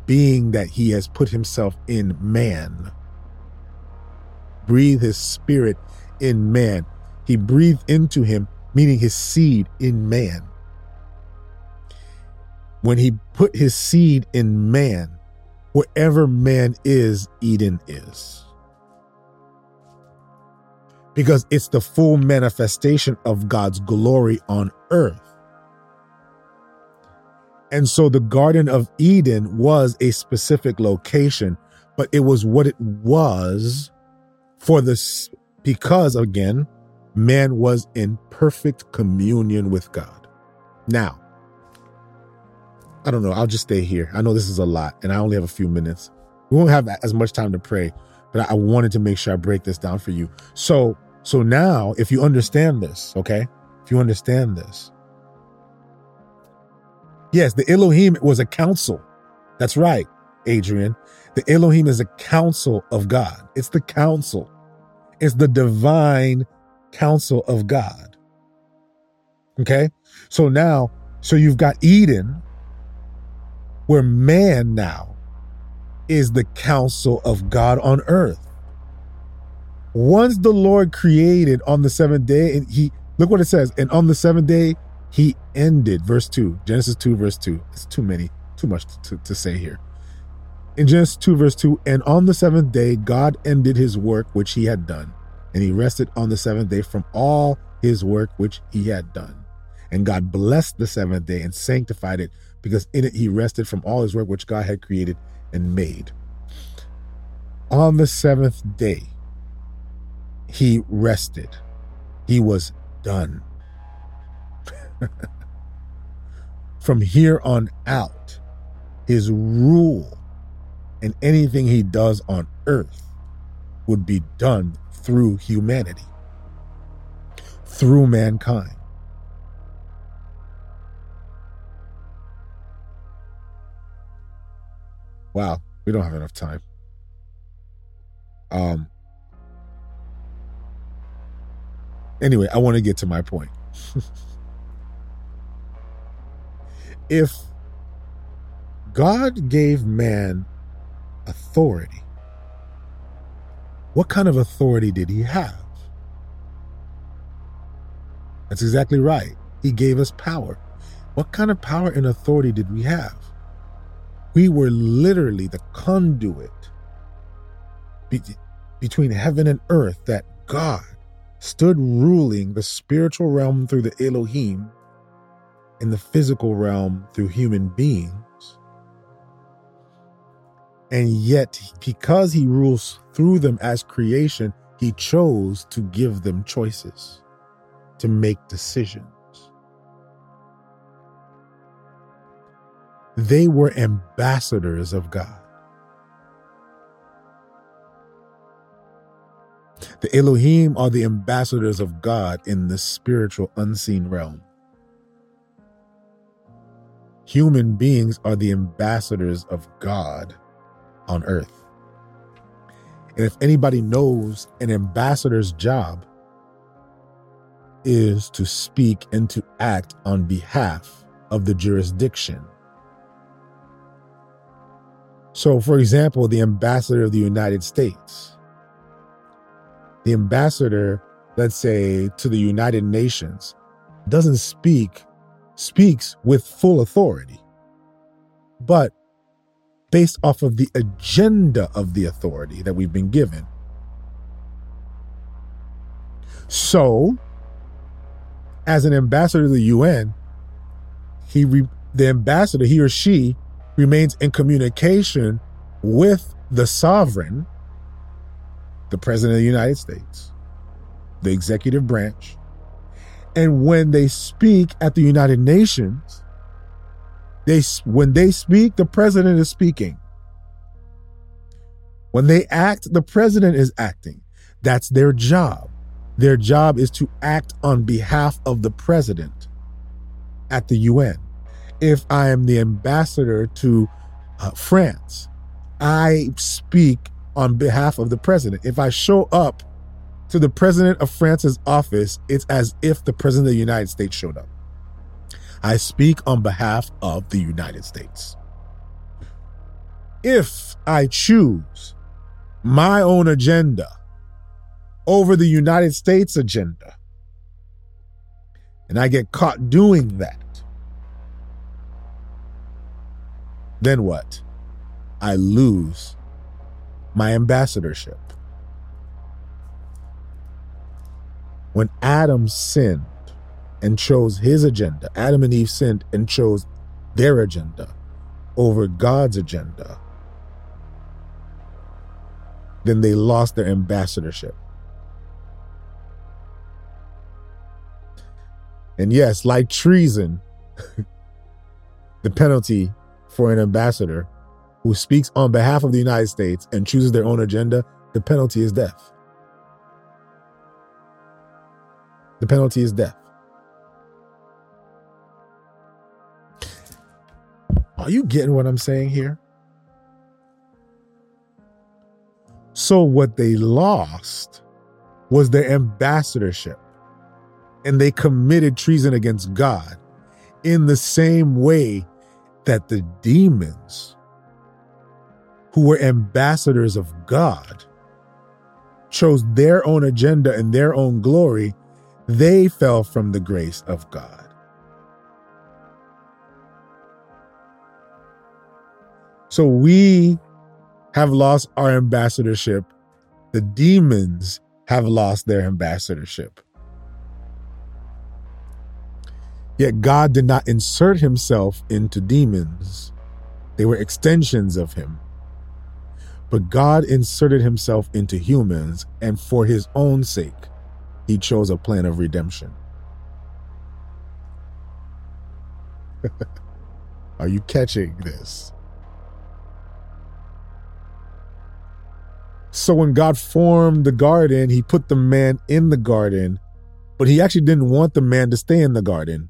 being that he has put himself in man. Breathe his spirit in man. He breathed into him, meaning his seed in man. When he put his seed in man, wherever man is, Eden is. Because it's the full manifestation of God's glory on earth. And so the Garden of Eden was a specific location, but it was what it was for this, because again, man was in perfect communion with God. Now, I don't know. I'll just stay here. I know this is a lot and I only have a few minutes. We won't have as much time to pray, but I wanted to make sure I break this down for you. So, so now if you understand this, okay? If you understand this, Yes, the Elohim was a council. That's right, Adrian. The Elohim is a council of God. It's the council. It's the divine council of God. Okay? So now, so you've got Eden, where man now is the council of God on earth. Once the Lord created on the seventh day, and he, look what it says, and on the seventh day, he ended, verse 2, Genesis 2, verse 2. It's too many, too much to, to say here. In Genesis 2, verse 2, and on the seventh day, God ended his work which he had done, and he rested on the seventh day from all his work which he had done. And God blessed the seventh day and sanctified it, because in it he rested from all his work which God had created and made. On the seventh day, he rested. He was done. From here on out, his rule and anything he does on earth would be done through humanity, through mankind. Wow, we don't have enough time. Um anyway, I want to get to my point. if God gave man authority, what kind of authority did he have? That's exactly right. He gave us power. What kind of power and authority did we have? We were literally the conduit be- between heaven and earth that God stood ruling the spiritual realm through the Elohim in the physical realm through human beings. And yet, because he rules through them as creation, he chose to give them choices, to make decisions. they were ambassadors of God. The Elohim are the ambassadors of God in the spiritual unseen realm. Human beings are the ambassadors of God on earth. And if anybody knows an ambassador's job is to speak and to act on behalf of the jurisdiction. So, for example, the ambassador of the United States, the ambassador, let's say, to the United Nations, doesn't speak, speaks with full authority, but based off of the agenda of the authority that we've been given. So, as an ambassador to the UN, he re, the ambassador, he or she, remains in communication with the sovereign, the president of the United States, the executive branch. And when they speak at the United Nations, they when they speak, the president is speaking. When they act, the president is acting. That's their job. Their job is to act on behalf of the president at the UN. If I am the ambassador to uh, France, I speak on behalf of the president. If I show up to the president of France's office, it's as if the president of the United States showed up. I speak on behalf of the United States. If I choose my own agenda over the United States agenda. And I get caught doing that. Then what? I lose my ambassadorship. When Adam sinned and chose his agenda, Adam and Eve sinned and chose their agenda over God's agenda, then they lost their ambassadorship. And yes, like treason, the penalty for an ambassador who speaks on behalf of the United States and chooses their own agenda, the penalty is death. The penalty is death. Are you getting what I'm saying here? So, what they lost was their ambassadorship and they committed treason against God in the same way that the demons, who were ambassadors of God, chose their own agenda and their own glory, they fell from the grace of God. So we have lost our ambassadorship. The demons have lost their ambassadorship. Yet God did not insert himself into demons, they were extensions of him. But God inserted himself into humans, and for his own sake, he chose a plan of redemption. Are you catching this? So when God formed the garden, he put the man in the garden, but he actually didn't want the man to stay in the garden.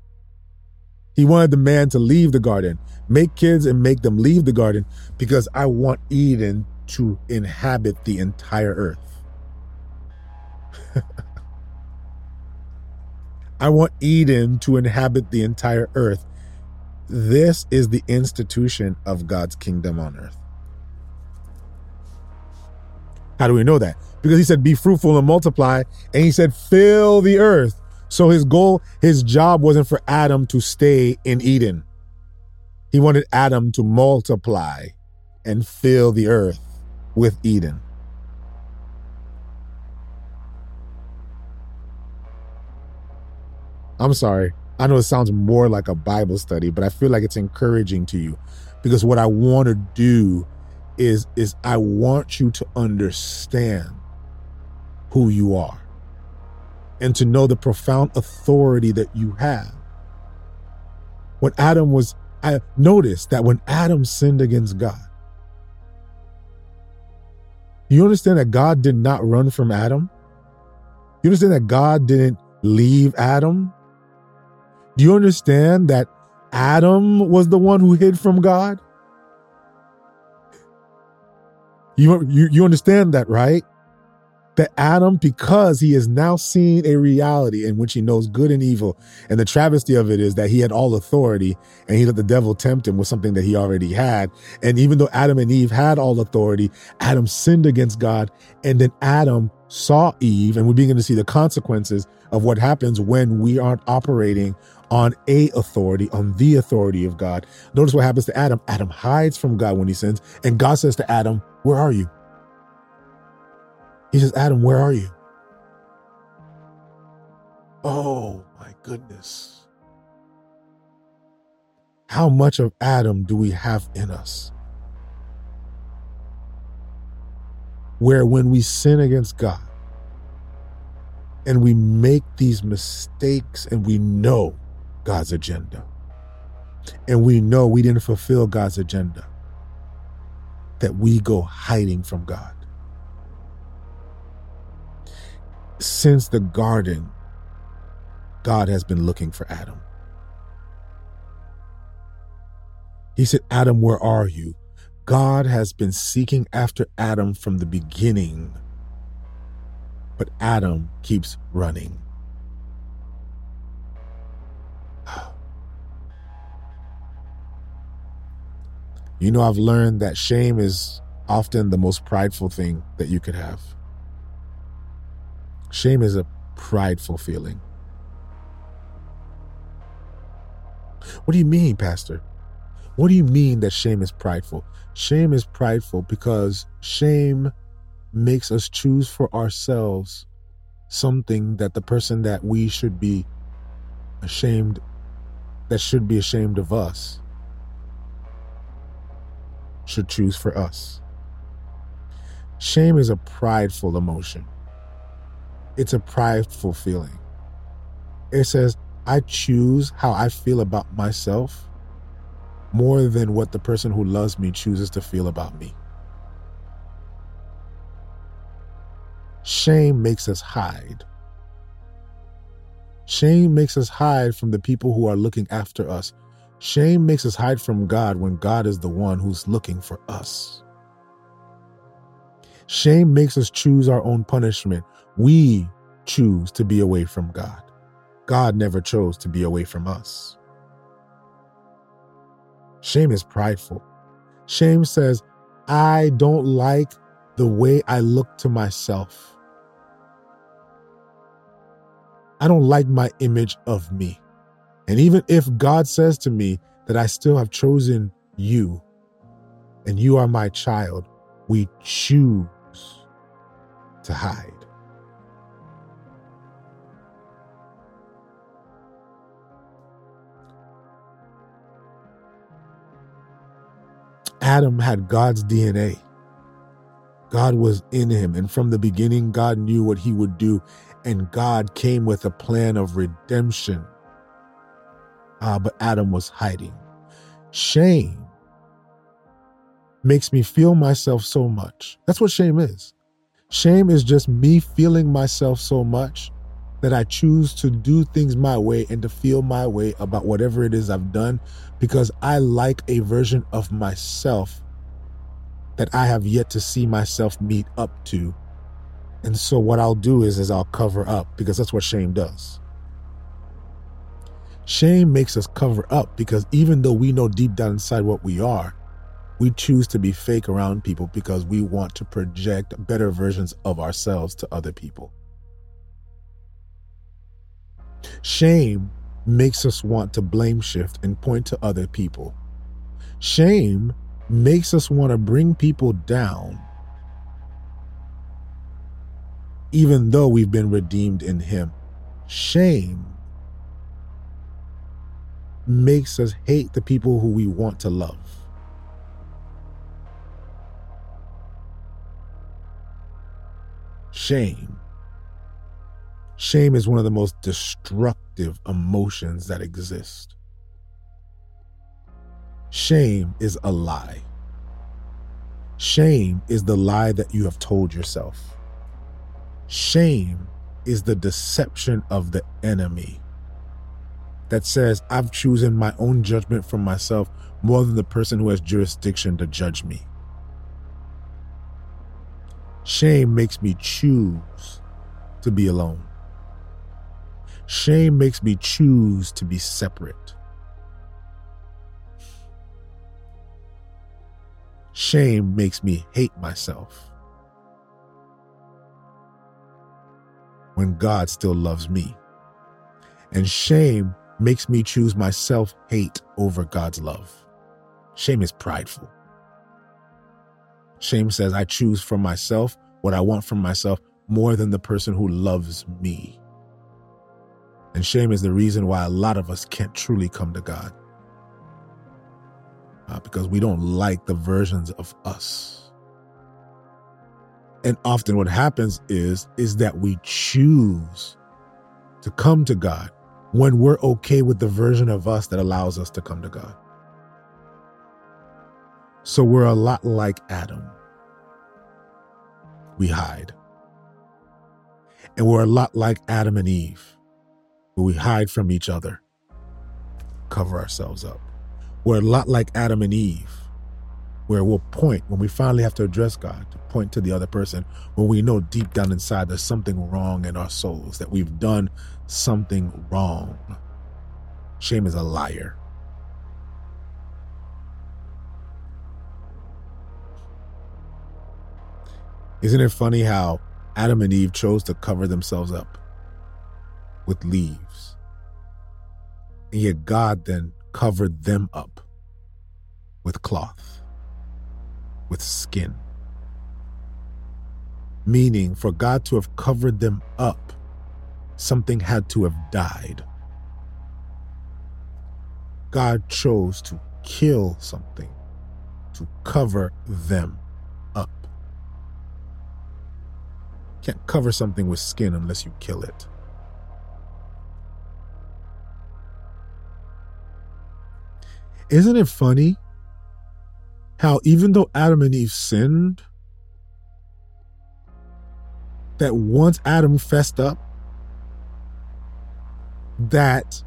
He wanted the man to leave the garden, make kids and make them leave the garden because I want Eden to inhabit the entire earth. I want Eden to inhabit the entire earth. This is the institution of God's kingdom on earth. How do we know that? Because he said, Be fruitful and multiply, and he said, Fill the earth. So his goal, his job wasn't for Adam to stay in Eden. He wanted Adam to multiply and fill the earth with Eden. I'm sorry. I know it sounds more like a Bible study, but I feel like it's encouraging to you because what I want to do is is I want you to understand who you are and to know the profound authority that you have. When Adam was I noticed that when Adam sinned against God, you understand that God did not run from Adam? You understand that God didn't leave Adam? Do you understand that Adam was the one who hid from God? You, you, you understand that, right? That Adam, because he has now seen a reality in which he knows good and evil, and the travesty of it is that he had all authority and he let the devil tempt him with something that he already had. And even though Adam and Eve had all authority, Adam sinned against God, and then Adam saw Eve, and we begin to see the consequences of what happens when we aren't operating on a authority, on the authority of God. Notice what happens to Adam. Adam hides from God when he sins, and God says to Adam, Where are you? He says, Adam, where are you? Oh my goodness. How much of Adam do we have in us? Where when we sin against God and we make these mistakes and we know God's agenda and we know we didn't fulfill God's agenda, that we go hiding from God. Since the garden, God has been looking for Adam. He said, Adam, where are you? God has been seeking after Adam from the beginning, but Adam keeps running. You know, I've learned that shame is often the most prideful thing that you could have. Shame is a prideful feeling. What do you mean, Pastor? What do you mean that shame is prideful? Shame is prideful because shame makes us choose for ourselves something that the person that we should be ashamed, that should be ashamed of us, should choose for us. Shame is a prideful emotion it's a prideful feeling. It says, I choose how I feel about myself more than what the person who loves me chooses to feel about me. Shame makes us hide. Shame makes us hide from the people who are looking after us. Shame makes us hide from God when God is the one who's looking for us. Shame makes us choose our own punishment we choose to be away from God. God never chose to be away from us. Shame is prideful. Shame says, I don't like the way I look to myself. I don't like my image of me. And even if God says to me that I still have chosen you and you are my child, we choose to hide. Adam had God's DNA. God was in him. And from the beginning, God knew what he would do. And God came with a plan of redemption. Ah, but Adam was hiding. Shame makes me feel myself so much. That's what shame is. Shame is just me feeling myself so much that I choose to do things my way and to feel my way about whatever it is I've done because I like a version of myself that I have yet to see myself meet up to. And so what I'll do is is I'll cover up because that's what shame does. Shame makes us cover up because even though we know deep down inside what we are, we choose to be fake around people because we want to project better versions of ourselves to other people. Shame makes us want to blame shift and point to other people. Shame makes us want to bring people down, even though we've been redeemed in Him. Shame makes us hate the people who we want to love. Shame Shame is one of the most destructive emotions that exist. Shame is a lie. Shame is the lie that you have told yourself. Shame is the deception of the enemy that says, I've chosen my own judgment for myself more than the person who has jurisdiction to judge me. Shame makes me choose to be alone. Shame makes me choose to be separate. Shame makes me hate myself when God still loves me. And shame makes me choose my self hate over God's love. Shame is prideful. Shame says, I choose for myself what I want from myself more than the person who loves me. And shame is the reason why a lot of us can't truly come to God. Uh, because we don't like the versions of us. And often what happens is is that we choose to come to God when we're okay with the version of us that allows us to come to God. So we're a lot like Adam. We hide. And we're a lot like Adam and Eve, we hide from each other, cover ourselves up. We're a lot like Adam and Eve, where we'll point when we finally have to address God, to point to the other person when we know deep down inside there's something wrong in our souls, that we've done something wrong. Shame is a liar. Isn't it funny how Adam and Eve chose to cover themselves up with leaves? And yet God then covered them up with cloth, with skin. Meaning, for God to have covered them up, something had to have died. God chose to kill something to cover them up. Can't cover something with skin unless you kill it. Isn't it funny how even though Adam and Eve sinned, that once Adam fessed up, that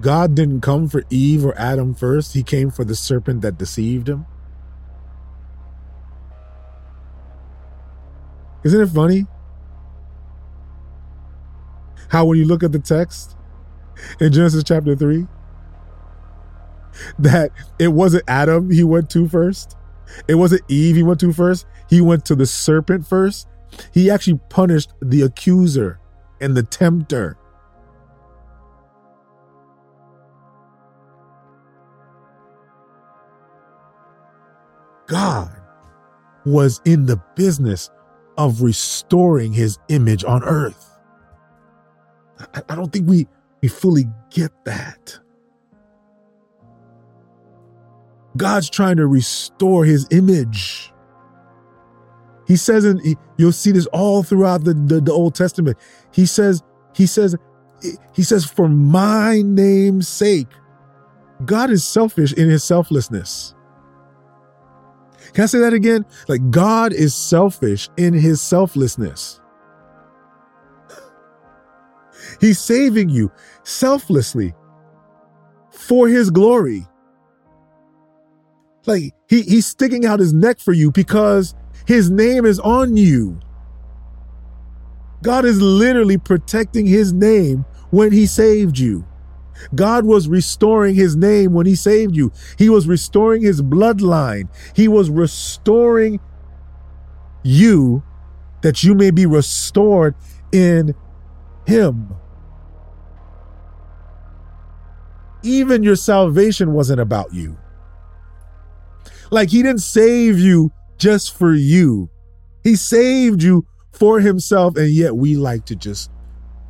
God didn't come for Eve or Adam first, he came for the serpent that deceived him? Isn't it funny? How, when you look at the text in Genesis chapter 3, that it wasn't Adam he went to first, it wasn't Eve he went to first, he went to the serpent first. He actually punished the accuser and the tempter. God was in the business of restoring his image on earth. I, don't think we, we fully get that. God's trying to restore his image. He says, and you'll see this all throughout the, the, the, Old Testament. He says, he says, he says, for my name's sake, God is selfish in his selflessness. Can I say that again? Like God is selfish in his selflessness. He's saving you selflessly for his glory. Like he, he's sticking out his neck for you because his name is on you. God is literally protecting his name when he saved you. God was restoring his name when he saved you. He was restoring his bloodline. He was restoring you that you may be restored in him. Even your salvation wasn't about you. Like he didn't save you just for you. He saved you for himself, and yet we like to just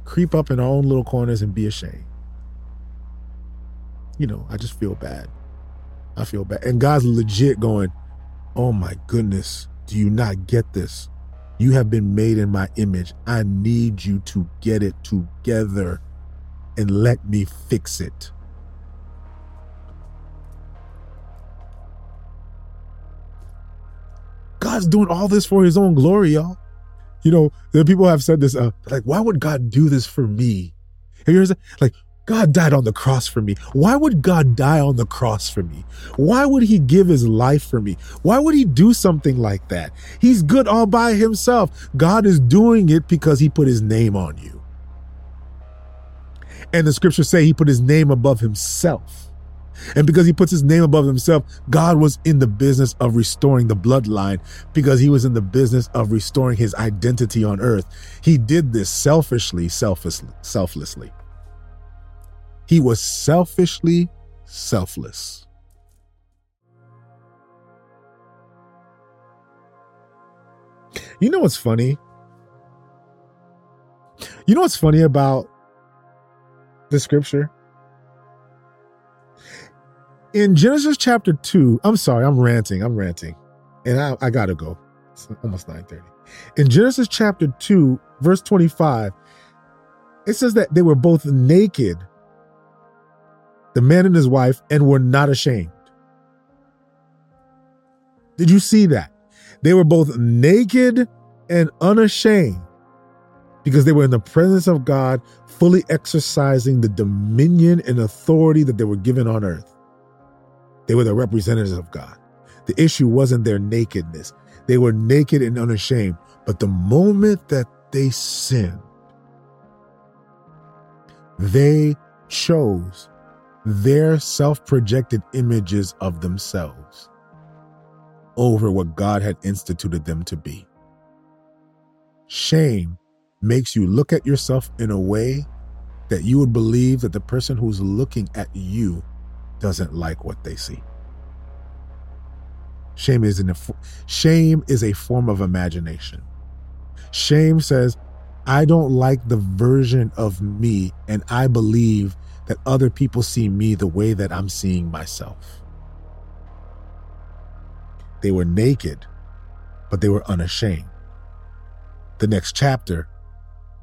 creep up in our own little corners and be ashamed. You know, I just feel bad. I feel bad. And God's legit going, Oh my goodness, do you not get this? You have been made in my image. I need you to get it together and let me fix it. God's doing all this for his own glory, y'all. You know, the people have said this, uh, like, why would God do this for me? Have you heard that? Like, God died on the cross for me. Why would God die on the cross for me? Why would he give his life for me? Why would he do something like that? He's good all by himself. God is doing it because he put his name on you. And the scriptures say he put his name above himself. And because he puts his name above himself, God was in the business of restoring the bloodline because he was in the business of restoring his identity on earth. He did this selfishly, selflessly, selflessly. He was selfishly selfless. You know what's funny? You know what's funny about the scripture? In Genesis chapter 2, I'm sorry, I'm ranting, I'm ranting. And I, I gotta go. It's almost 9:30. In Genesis chapter 2, verse 25, it says that they were both naked the man and his wife, and were not ashamed. Did you see that? They were both naked and unashamed because they were in the presence of God, fully exercising the dominion and authority that they were given on earth. They were the representatives of God. The issue wasn't their nakedness, they were naked and unashamed. But the moment that they sinned, they chose their self projected images of themselves over what God had instituted them to be. Shame makes you look at yourself in a way that you would believe that the person who's looking at you doesn't like what they see. Shame is, an, shame is a form of imagination. Shame says, I don't like the version of me, and I believe that other people see me the way that I'm seeing myself. They were naked, but they were unashamed. The next chapter,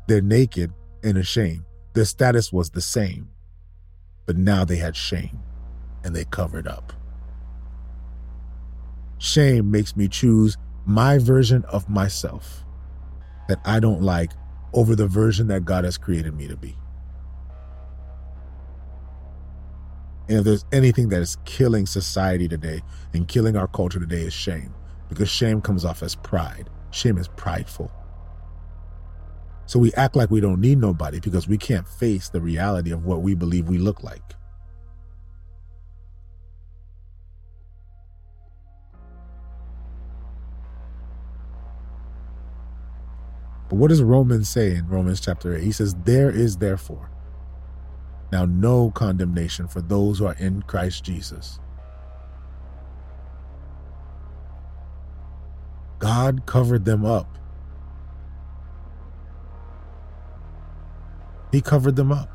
they're naked and ashamed. Their status was the same, but now they had shame and they covered up. Shame makes me choose my version of myself that I don't like over the version that God has created me to be. And if there's anything that is killing society today and killing our culture today is shame, because shame comes off as pride. Shame is prideful. So we act like we don't need nobody because we can't face the reality of what we believe we look like. But what does Romans say in Romans chapter 8? He says, There is therefore now, no condemnation for those who are in Christ Jesus. God covered them up. He covered them up.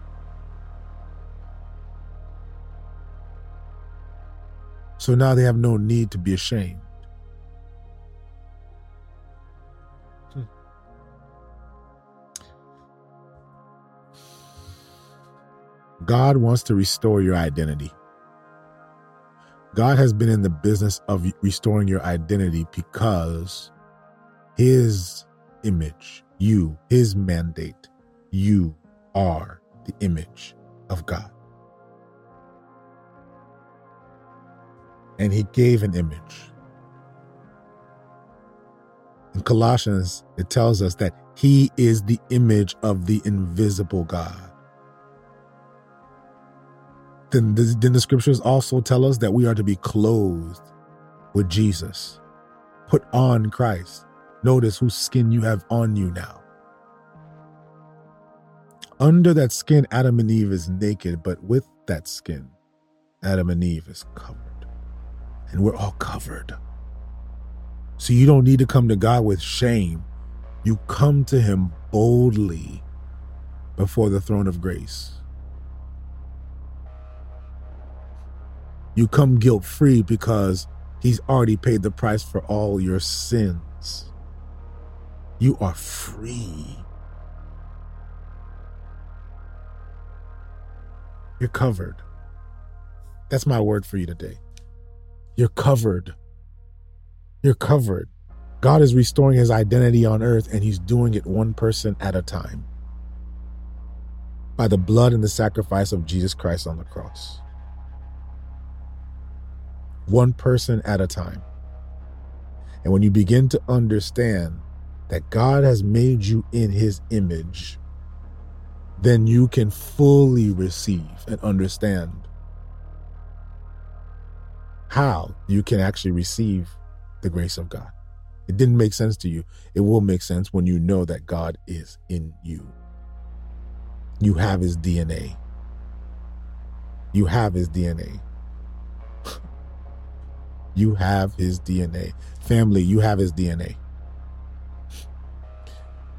So now they have no need to be ashamed. God wants to restore your identity. God has been in the business of restoring your identity because His image, you, His mandate, you are the image of God. And He gave an image. In Colossians, it tells us that He is the image of the invisible God then, then the scriptures also tell us that we are to be clothed with Jesus, put on Christ. Notice whose skin you have on you now. Under that skin, Adam and Eve is naked, but with that skin, Adam and Eve is covered. And we're all covered. So you don't need to come to God with shame. You come to Him boldly before the throne of grace. You come guilt free because he's already paid the price for all your sins. You are free. You're covered. That's my word for you today. You're covered. You're covered. God is restoring his identity on earth, and he's doing it one person at a time by the blood and the sacrifice of Jesus Christ on the cross. One person at a time. And when you begin to understand that God has made you in his image, then you can fully receive and understand how you can actually receive the grace of God. It didn't make sense to you. It will make sense when you know that God is in you. You have his DNA. You have his DNA. You have his DNA. Family, you have his DNA.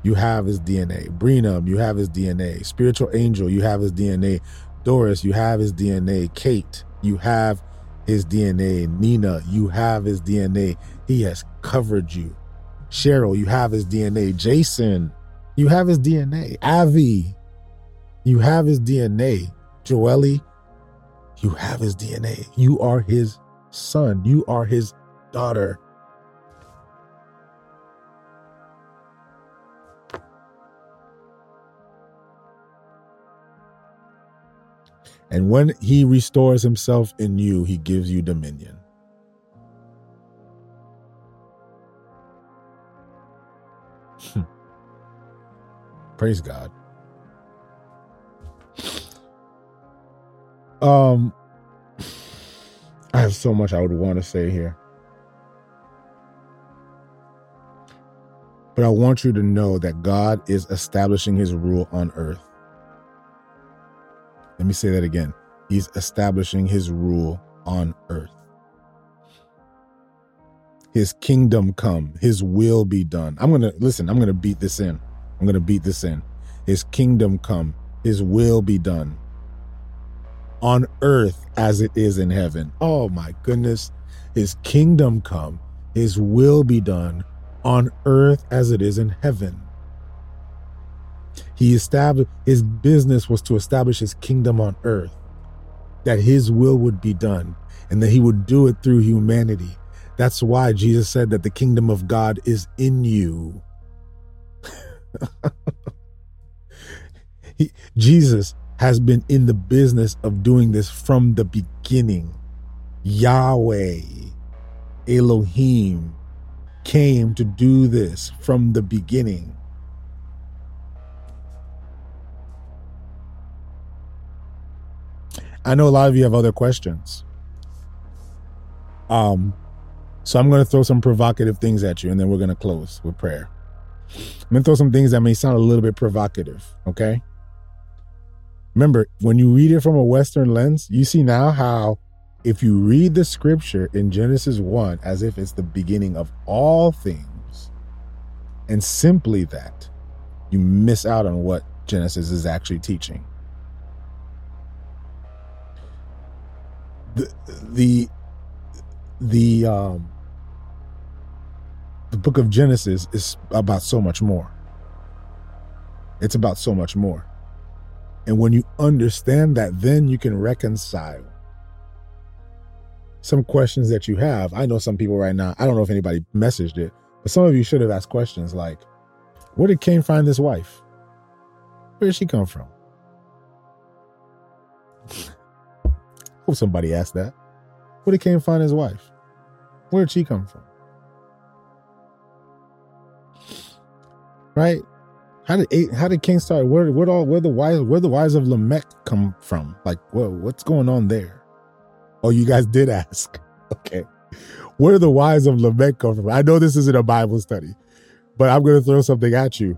You have his DNA. Brenum, you have his DNA. Spiritual Angel, you have his DNA. Doris, you have his DNA. Kate, you have his DNA. Nina, you have his DNA. He has covered you. Cheryl, you have his DNA. Jason, you have his DNA. Avi, you have his DNA. Joelle, you have his DNA. You are his son. You are his daughter. And when he restores himself in you, he gives you dominion. Hmm. Praise God. Um I have so much I would want to say here. But I want you to know that God is establishing his rule on earth. Let me say that again. He's establishing his rule on earth. His kingdom come, his will be done. I'm going to listen, I'm going to beat this in. I'm going to beat this in. His kingdom come, his will be done on earth as it is in heaven. Oh my goodness. His kingdom come, his will be done on earth as it is in heaven. He established his business was to establish his kingdom on earth, that his will would be done, and that he would do it through humanity. That's why Jesus said that the kingdom of God is in you. he, Jesus has been in the business of doing this from the beginning. Yahweh, Elohim, came to do this from the beginning. I know a lot of you have other questions. Um, so I'm going to throw some provocative things at you and then we're going to close with prayer. I'm going to throw some things that may sound a little bit provocative, okay? Remember, when you read it from a Western lens, you see now how if you read the scripture in Genesis 1 as if it's the beginning of all things, and simply that, you miss out on what Genesis is actually teaching. the the the um the book of Genesis is about so much more. It's about so much more. And when you understand that, then you can reconcile some questions that you have. I know some people right now, I don't know if anybody messaged it, but some of you should have asked questions like, where did Cain find this wife? Where did she come from? Hope somebody asked that. Where did Cain find his wife? Where did she come from? Right? How did how did Cain start? Where where all where the wives where the wives of Lamech come from? Like, whoa, what's going on there? Oh, you guys did ask. Okay. Where the wives of Lamech come from? I know this isn't a Bible study, but I'm going to throw something at you.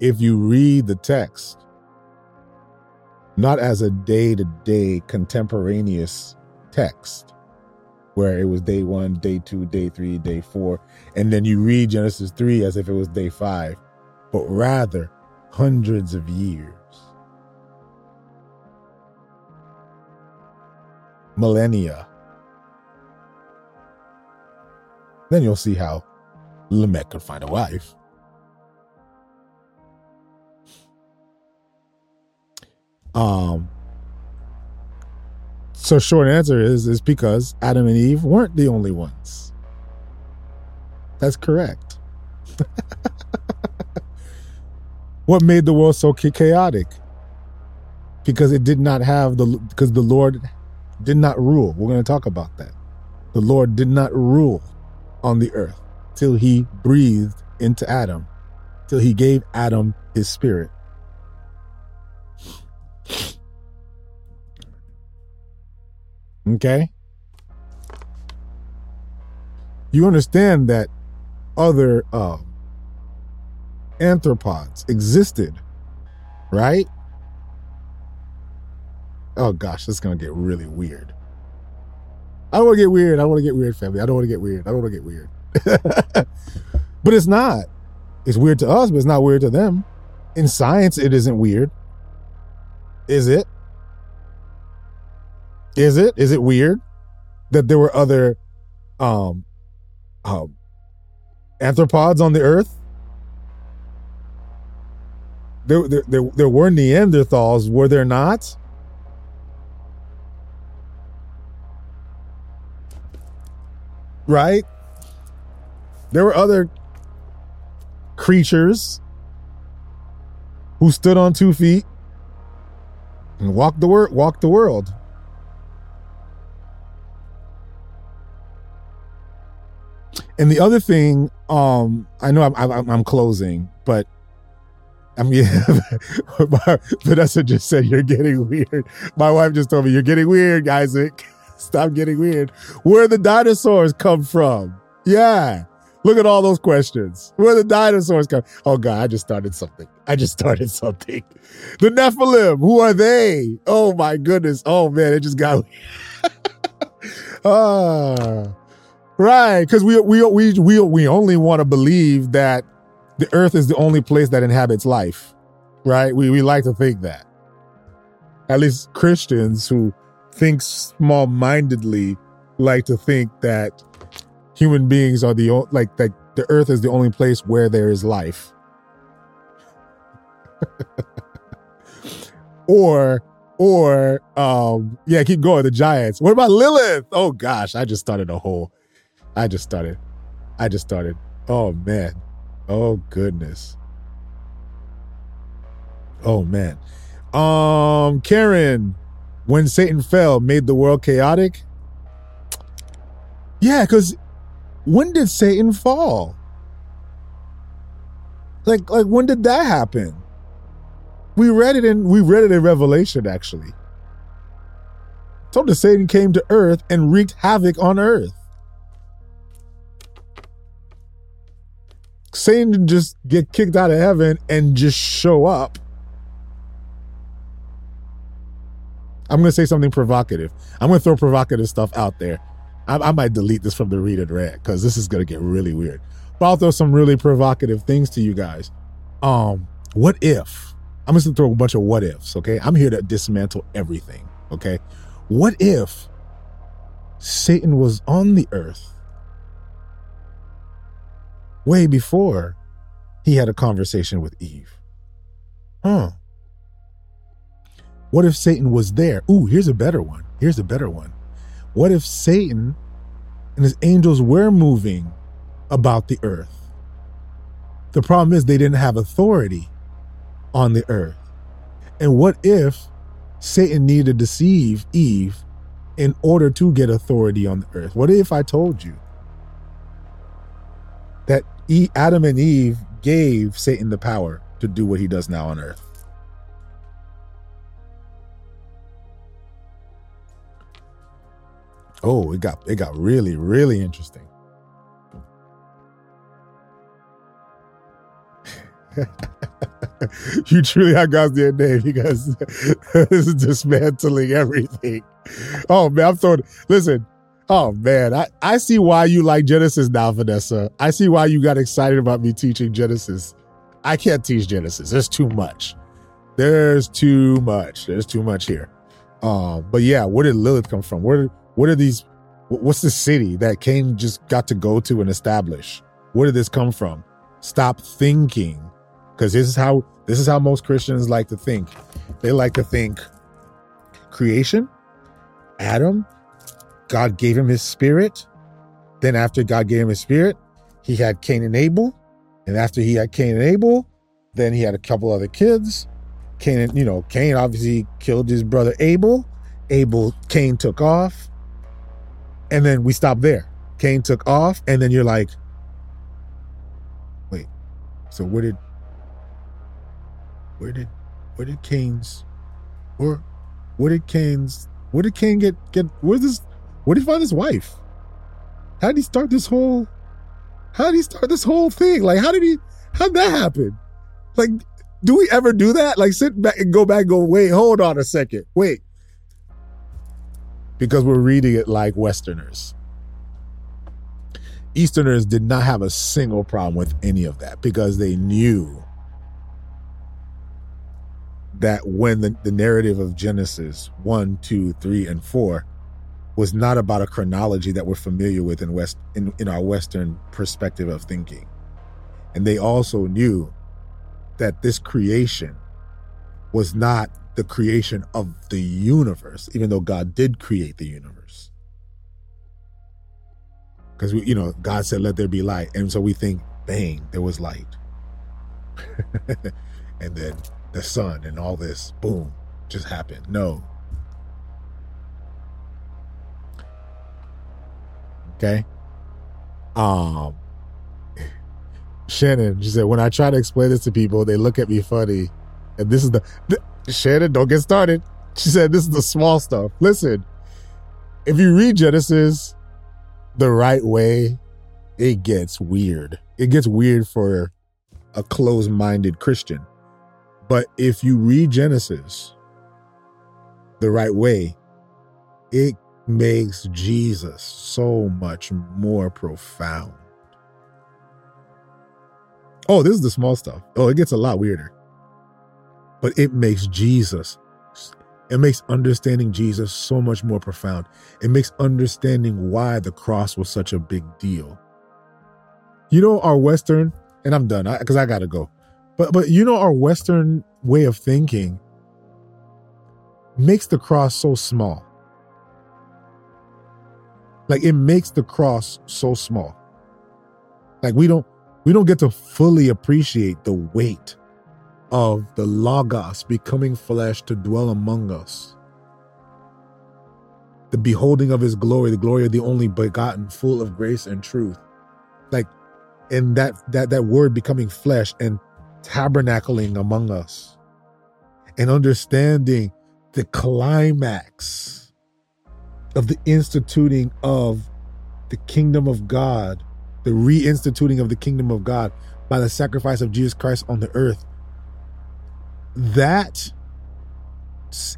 If you read the text, not as a day to day contemporaneous text where it was day one, day two, day three, day four, and then you read Genesis 3 as if it was day five, but rather hundreds of years. Millennia. Then you'll see how Lamech could find a wife. Um, so short answer is is because Adam and Eve weren't the only ones. That's correct. what made the world so chaotic? Because it did not have the because the Lord did not rule. We're going to talk about that. The Lord did not rule on the earth till he breathed into Adam, till he gave Adam his spirit. Okay? You understand that other uh, anthropods existed, right? Oh gosh, this is gonna get really weird. I don't want to get weird. I want to get weird, family. I don't want to get weird. I don't want to get weird. but it's not. It's weird to us, but it's not weird to them. In science, it isn't weird. Is it? Is it? Is it weird that there were other um, um anthropods on the earth? There, there, there, were Neanderthals, were there not? Right? There were other creatures who stood on two feet and walked the world walked the world. And the other thing, um, I know I'm, I'm, I'm closing, but I'm yeah. Vanessa just said you're getting weird. My wife just told me you're getting weird, Isaac. Stop getting weird. Where the dinosaurs come from? Yeah. Look at all those questions. Where the dinosaurs come? Oh God, I just started something. I just started something. The Nephilim, who are they? Oh my goodness. Oh man, it just got. ah, right. Because we we we we we only want to believe that the Earth is the only place that inhabits life, right? We we like to think that. At least Christians who think small mindedly like to think that human beings are the only, like that the earth is the only place where there is life. Or or um yeah keep going the giants. What about lilith? Oh gosh i just started a whole i just started i just started. Oh man oh goodness oh man um karen when Satan fell, made the world chaotic? Yeah, because when did Satan fall? Like, like when did that happen? We read it in we read it in Revelation actually. told us Satan came to earth and wreaked havoc on earth. Satan just get kicked out of heaven and just show up. I'm going to say something provocative. I'm going to throw provocative stuff out there. I, I might delete this from the read and read because this is going to get really weird. But I'll throw some really provocative things to you guys. Um, what if? I'm just to throw a bunch of what ifs. Okay, I'm here to dismantle everything. Okay, what if Satan was on the earth way before he had a conversation with Eve? Huh? What if Satan was there? Ooh, here's a better one. Here's a better one. What if Satan and his angels were moving about the earth? The problem is they didn't have authority on the earth. And what if Satan needed to deceive Eve in order to get authority on the earth? What if I told you that Adam and Eve gave Satan the power to do what he does now on earth? Oh, it got it got really really interesting. you truly have God's DNA because this is dismantling everything. Oh man, I'm throwing. Listen, oh man, I I see why you like Genesis now, Vanessa. I see why you got excited about me teaching Genesis. I can't teach Genesis. There's too much. There's too much. There's too much here. Um, but yeah, where did Lilith come from? Where what are these? What's the city that Cain just got to go to and establish? Where did this come from? Stop thinking, because this is how this is how most Christians like to think. They like to think creation, Adam, God gave him his spirit. Then after God gave him his spirit, he had Cain and Abel. And after he had Cain and Abel, then he had a couple other kids. Cain, you know, Cain obviously killed his brother Abel. Abel, Cain took off. And then we stopped there. Cain took off. And then you're like, wait, so where did, where did, where did Cain's, or where did Cain's, where did Cain get, get, where's this, where did he find his wife? How did he start this whole, how did he start this whole thing? Like, how did he, how did that happen? Like, do we ever do that? Like, sit back and go back and go, wait, hold on a second. Wait. Because we're reading it like Westerners. Easterners did not have a single problem with any of that because they knew that when the, the narrative of Genesis 1, 2, 3, and 4 was not about a chronology that we're familiar with in West in, in our Western perspective of thinking. And they also knew that this creation was not the creation of the universe, even though God did create the universe. Because we, you know, God said, "Let there be light," and so we think, "Bang, there was light," and then the sun and all this, boom, just happened. No. Okay. Um, Shannon, she said, when I try to explain this to people, they look at me funny. And this is the, Shannon, don't get started. She said, this is the small stuff. Listen, if you read Genesis the right way, it gets weird. It gets weird for a closed minded Christian. But if you read Genesis the right way, it makes Jesus so much more profound. Oh, this is the small stuff. Oh, it gets a lot weirder. But it makes Jesus, it makes understanding Jesus so much more profound. It makes understanding why the cross was such a big deal. You know, our Western, and I'm done because I, I got to go. But but you know, our Western way of thinking makes the cross so small. Like it makes the cross so small. Like we don't we don't get to fully appreciate the weight of the Logos becoming flesh to dwell among us. The beholding of his glory, the glory of the only begotten, full of grace and truth. Like, and that that that word becoming flesh and tabernacling among us. And understanding the climax of the instituting of the kingdom of God the reinstituting of the kingdom of God by the sacrifice of Jesus Christ on the earth. That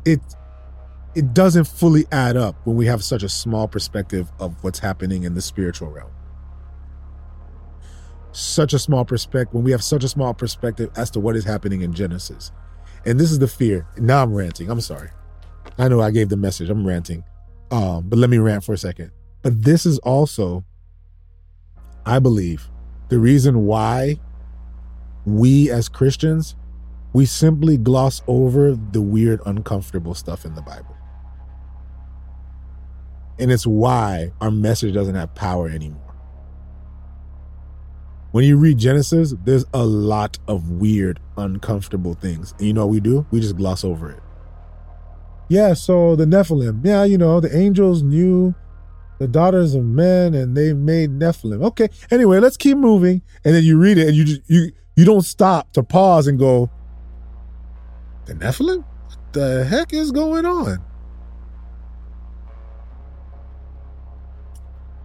it it doesn't fully add up when we have such a small perspective of what's happening in the spiritual realm. Such a small perspective when we have such a small perspective as to what is happening in Genesis. And this is the fear. Now I'm ranting. I'm sorry. I know I gave the message. I'm ranting. Um, but let me rant for a second. But this is also I believe the reason why we as Christians, we simply gloss over the weird, uncomfortable stuff in the Bible. And it's why our message doesn't have power anymore. When you read Genesis, there's a lot of weird, uncomfortable things. And you know what we do? We just gloss over it. Yeah, so the Nephilim, yeah, you know, the angels knew the daughters of men and they made Nephilim. Okay. Anyway, let's keep moving. And then you read it and you just, you you don't stop to pause and go, the Nephilim? What the heck is going on?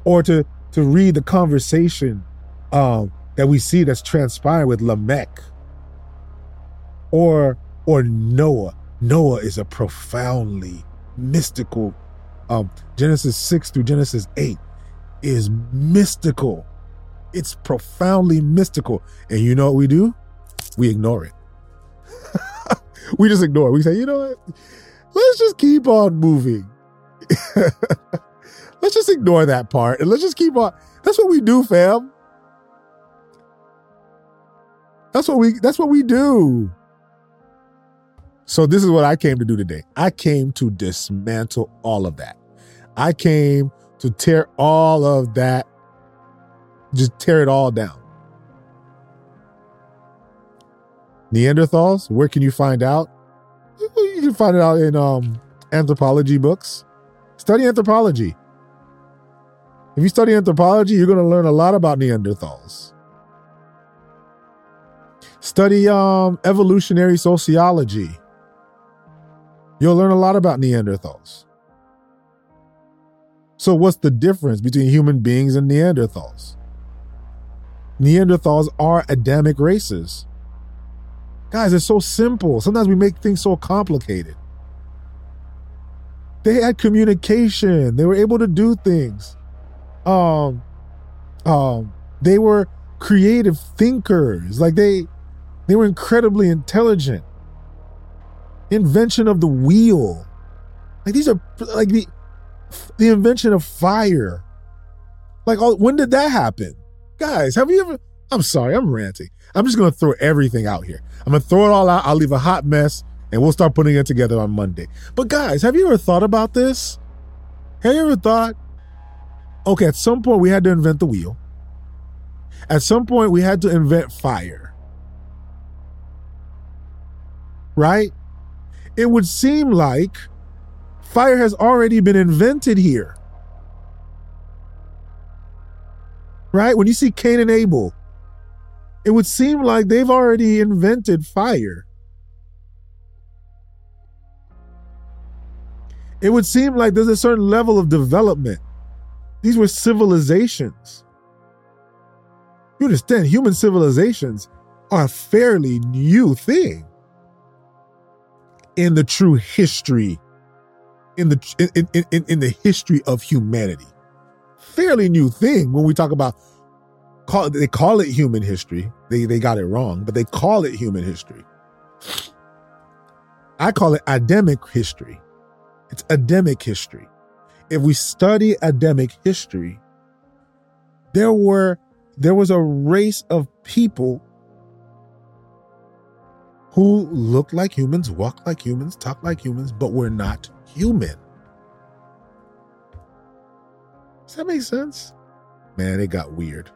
Or to to read the conversation um, that we see that's transpiring with Lamech. Or or Noah. Noah is a profoundly mystical um, Genesis 6 through Genesis 8 is mystical. It's profoundly mystical. And you know what we do? We ignore it. we just ignore it. We say, you know what? Let's just keep on moving. let's just ignore that part and let's just keep on. That's what we do, fam. That's what we that's what we do. So this is what I came to do today. I came to dismantle all of that. I came to tear all of that just tear it all down. Neanderthals, where can you find out? You can find it out in um, anthropology books. Study anthropology. If you study anthropology, you're going to learn a lot about Neanderthals. Study um, evolutionary sociology. You'll learn a lot about Neanderthals. So, what's the difference between human beings and Neanderthals? Neanderthals are Adamic races. Guys, it's so simple. Sometimes we make things so complicated. They had communication. They were able to do things. Um, um, they were creative thinkers. Like they, they were incredibly intelligent. Invention of the wheel. Like these are like the, the invention of fire. Like, all, when did that happen? Guys, have you ever? I'm sorry, I'm ranting. I'm just to throw everything out here. I'm to throw it all out. I'll leave a hot mess and we'll start putting it together on Monday. But guys, have you ever thought about this? Have you ever thought, okay, at some point we had to invent the wheel. At some point we had to invent fire. Right? It would seem like fire has already been invented here. Right? When you see Cain and Abel, it would seem like they've already invented fire. It would seem like there's a certain level of development. These were civilizations. You understand, human civilizations are a fairly new thing in the true history, in the in, in, in, the history of humanity. Fairly new thing when we talk about call they call it human history. They they got it wrong, but they call it human history. I call it Adamic history. It's Adamic history. If we study Adamic history, there were there was a race of people who looked like humans, walked like humans, talked like humans, but were not human. Does that make sense? Man, it got weird.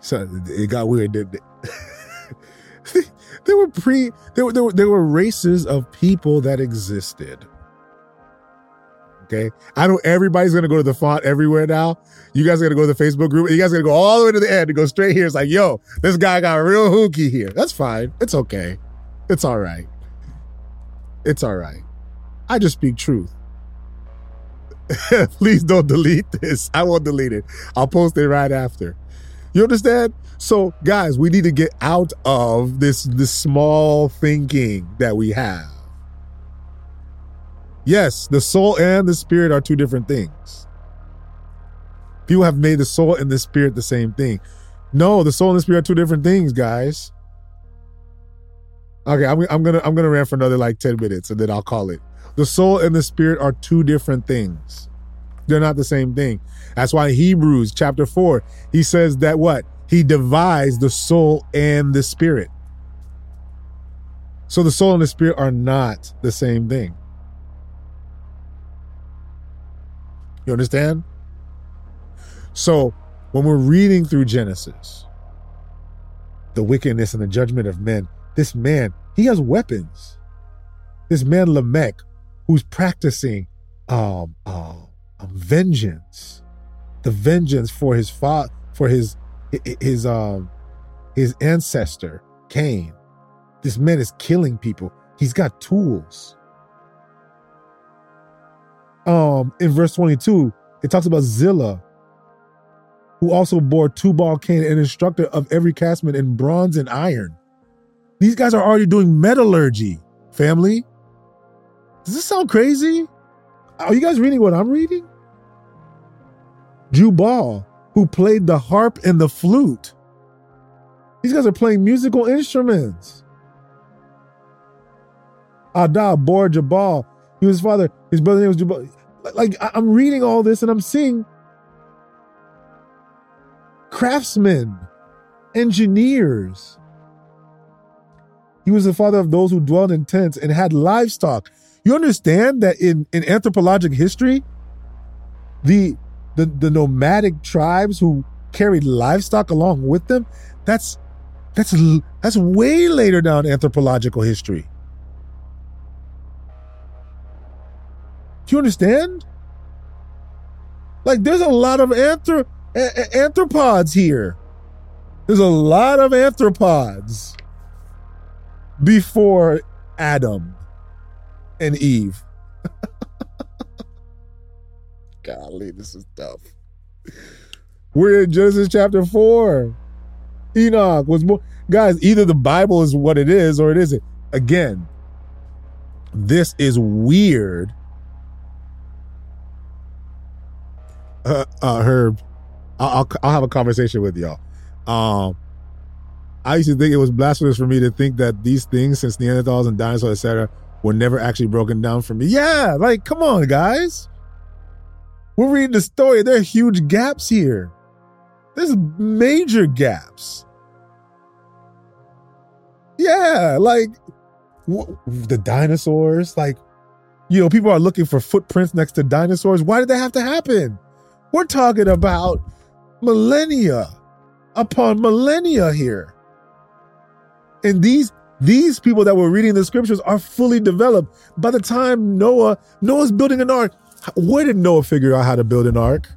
So it got weird. there were pre there were, there were there were races of people that existed. Okay. I know everybody's gonna go to the font everywhere now. You guys are gonna go to the Facebook group. You guys are gonna go all the way to the end to go straight here. It's like, yo, this guy got real hooky here. That's fine. It's okay. It's all right. It's all right. I just speak truth. Please don't delete this. I won't delete it. I'll post it right after. You understand? So, guys, we need to get out of this this small thinking that we have. Yes, the soul and the spirit are two different things. People have made the soul and the spirit the same thing. No, the soul and the spirit are two different things, guys. Okay, I'm, I'm gonna I'm gonna rant for another like 10 minutes and then I'll call it. The soul and the spirit are two different things. They're not the same thing. That's why Hebrews chapter 4, he says that what? He divides the soul and the spirit. So the soul and the spirit are not the same thing. You understand? So when we're reading through Genesis, the wickedness and the judgment of men, this man, he has weapons. This man Lamech, who's practicing um, um, um vengeance, the vengeance for his father, for his his um his ancestor Cain. This man is killing people. He's got tools. Um, in verse 22, it talks about Zillah, who also bore Tubal Cain, an instructor of every craftsman in bronze and iron. These guys are already doing metallurgy, family. Does this sound crazy? Are you guys reading what I'm reading? Jubal, who played the harp and the flute. These guys are playing musical instruments. Adah bore Jabal. He was his father. His brother name was Jabal. Like I'm reading all this and I'm seeing craftsmen, engineers. He was the father of those who dwelled in tents and had livestock. You understand that in, in anthropologic history, the the, the nomadic tribes who carried livestock along with them, that's that's that's way later down anthropological history. You understand? Like there's a lot of anthro- a- anthropods here. There's a lot of anthropods before Adam and Eve. Golly, this is tough. We're in Genesis chapter 4. Enoch was more. Guys, either the Bible is what it is or it isn't. Again, this is weird. Uh, uh Herb, I'll, I'll, have a conversation with y'all. Um, I used to think it was blasphemous for me to think that these things, since Neanderthals and dinosaurs, etc., were never actually broken down for me. Yeah, like come on, guys. We're reading the story. There are huge gaps here. There's major gaps. Yeah, like the dinosaurs, like, you know, people are looking for footprints next to dinosaurs. Why did that have to happen? We're talking about millennia upon millennia here. And these these people that were reading the scriptures are fully developed. By the time Noah, Noah's building an ark. Where did Noah figure out how to build an ark?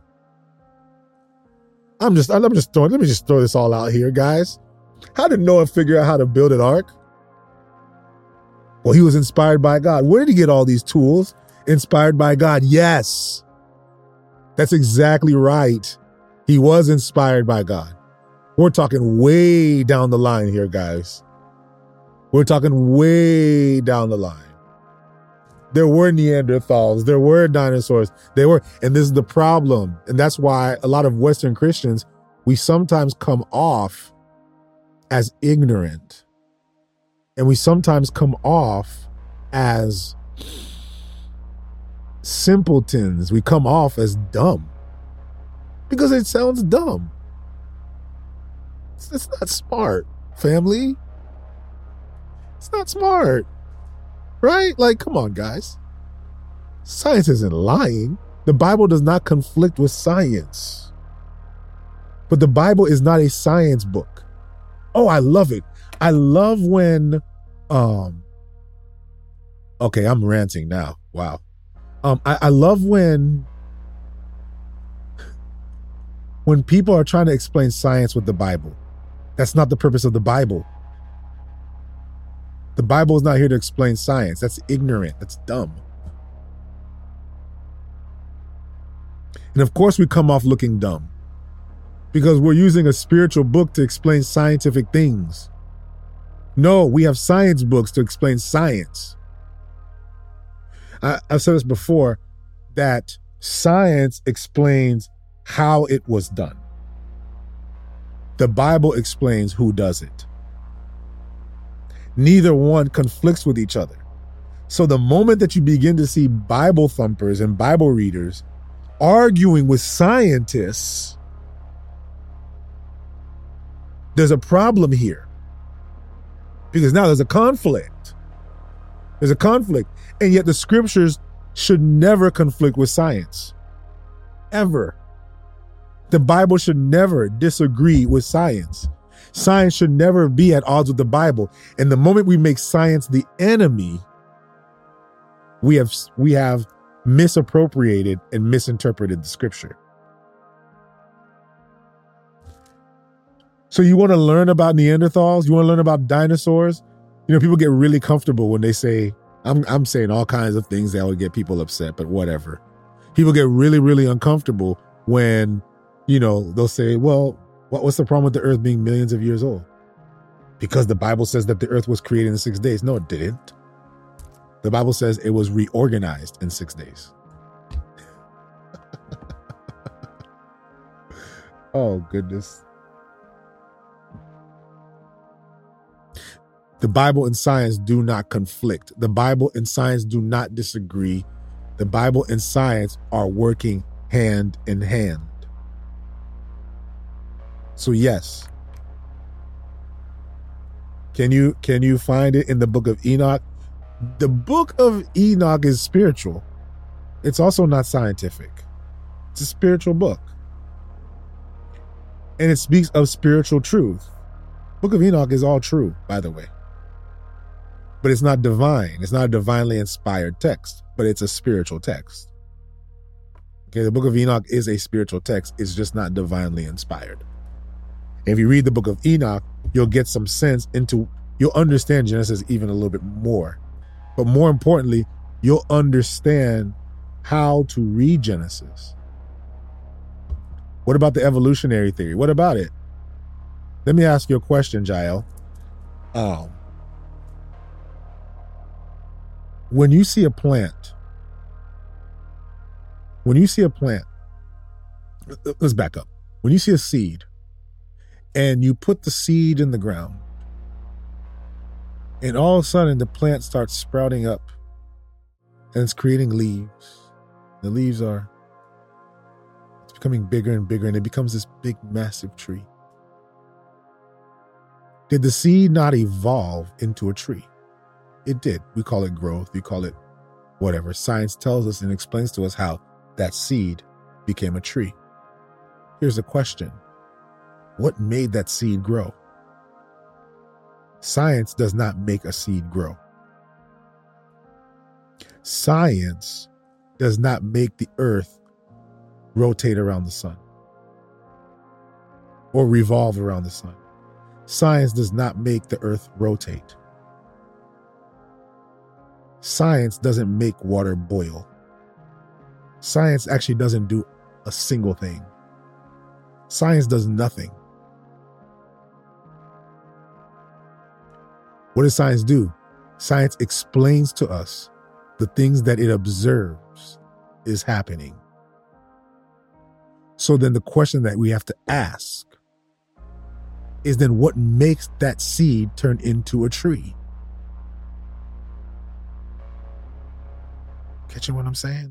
I'm just I'm just throwing let me just throw this all out here, guys. How did Noah figure out how to build an ark? Well, he was inspired by God. Where did he get all these tools? Inspired by God. Yes. That's exactly right. He was inspired by God. We're talking way down the line here, guys. We're talking way down the line. There were Neanderthals, there were dinosaurs, there were, and this is the problem. And that's why a lot of Western Christians, we sometimes come off as ignorant. And we sometimes come off as simpletons. We come off as dumb because it sounds dumb. It's, it's not smart, family. It's not smart. Right? Like, come on, guys. Science isn't lying. The Bible does not conflict with science. But the Bible is not a science book. Oh, I love it. I love when um Okay, I'm ranting now. Wow. Um I, I love when when people are trying to explain science with the Bible. That's not the purpose of the Bible. The Bible is not here to explain science. That's ignorant. That's dumb. And of course, we come off looking dumb because we're using a spiritual book to explain scientific things. No, we have science books to explain science. I, have said this before that science explains how it was done, the Bible explains who does it neither one conflicts with each other. So the moment that you begin to see Bible thumpers and Bible readers arguing with scientists, there's a problem here. Because now there's a conflict. There's a conflict. And yet the scriptures should never conflict with science. Ever. The Bible should never disagree with science. Science should never be at odds with the Bible. And the moment we make science the enemy, we have we have misappropriated and misinterpreted the scripture. So you want to learn about Neanderthals? You want to learn about dinosaurs? You know, people get really comfortable when they say, I'm I'm saying all kinds of things that would get people upset, but whatever. People get really, really uncomfortable when, you know, they'll say, well, what, what's the problem with the earth being millions of years old? Because the Bible says that the earth was created in six days. No, it didn't. The Bible says it was reorganized in six days. oh, goodness. The Bible and science do not conflict. The Bible and science do not disagree. The Bible and science are working hand in hand. So yes. Can you can you find it in the book of Enoch? The book of Enoch is spiritual. It's also not scientific. It's a spiritual book. And it speaks of spiritual truth. Book of Enoch is all true, by the way. But it's not divine. It's not a divinely inspired text, but it's a spiritual text. Okay, the book of Enoch is a spiritual text, it's just not divinely inspired. If you read the book of Enoch, you'll get some sense into, you'll understand Genesis even a little bit more. But more importantly, you'll understand how to read Genesis. What about the evolutionary theory? What about it? Let me ask you a question, Jael. Um, when you see a plant, when you see a plant, let's back up. When you see a seed and you put the seed in the ground, and all of a sudden the plant starts sprouting up and it's creating leaves. The leaves are it's becoming bigger and bigger and it becomes this big massive tree. Did the seed not evolve into a tree? It did. We call it growth, we call it whatever. Science tells us and explains to us how that seed became a tree. Here's a question What made that seed grow? Science does not make a seed grow. Science does not make the earth rotate around the sun or revolve around the sun. Science does not make the earth rotate. Science doesn't make water boil. Science actually doesn't do a single thing. Science does nothing. What does science do? Science explains to us the things that it observes is happening. So then the question that we have to ask is then what makes that seed turn into a tree? Catching what I'm saying?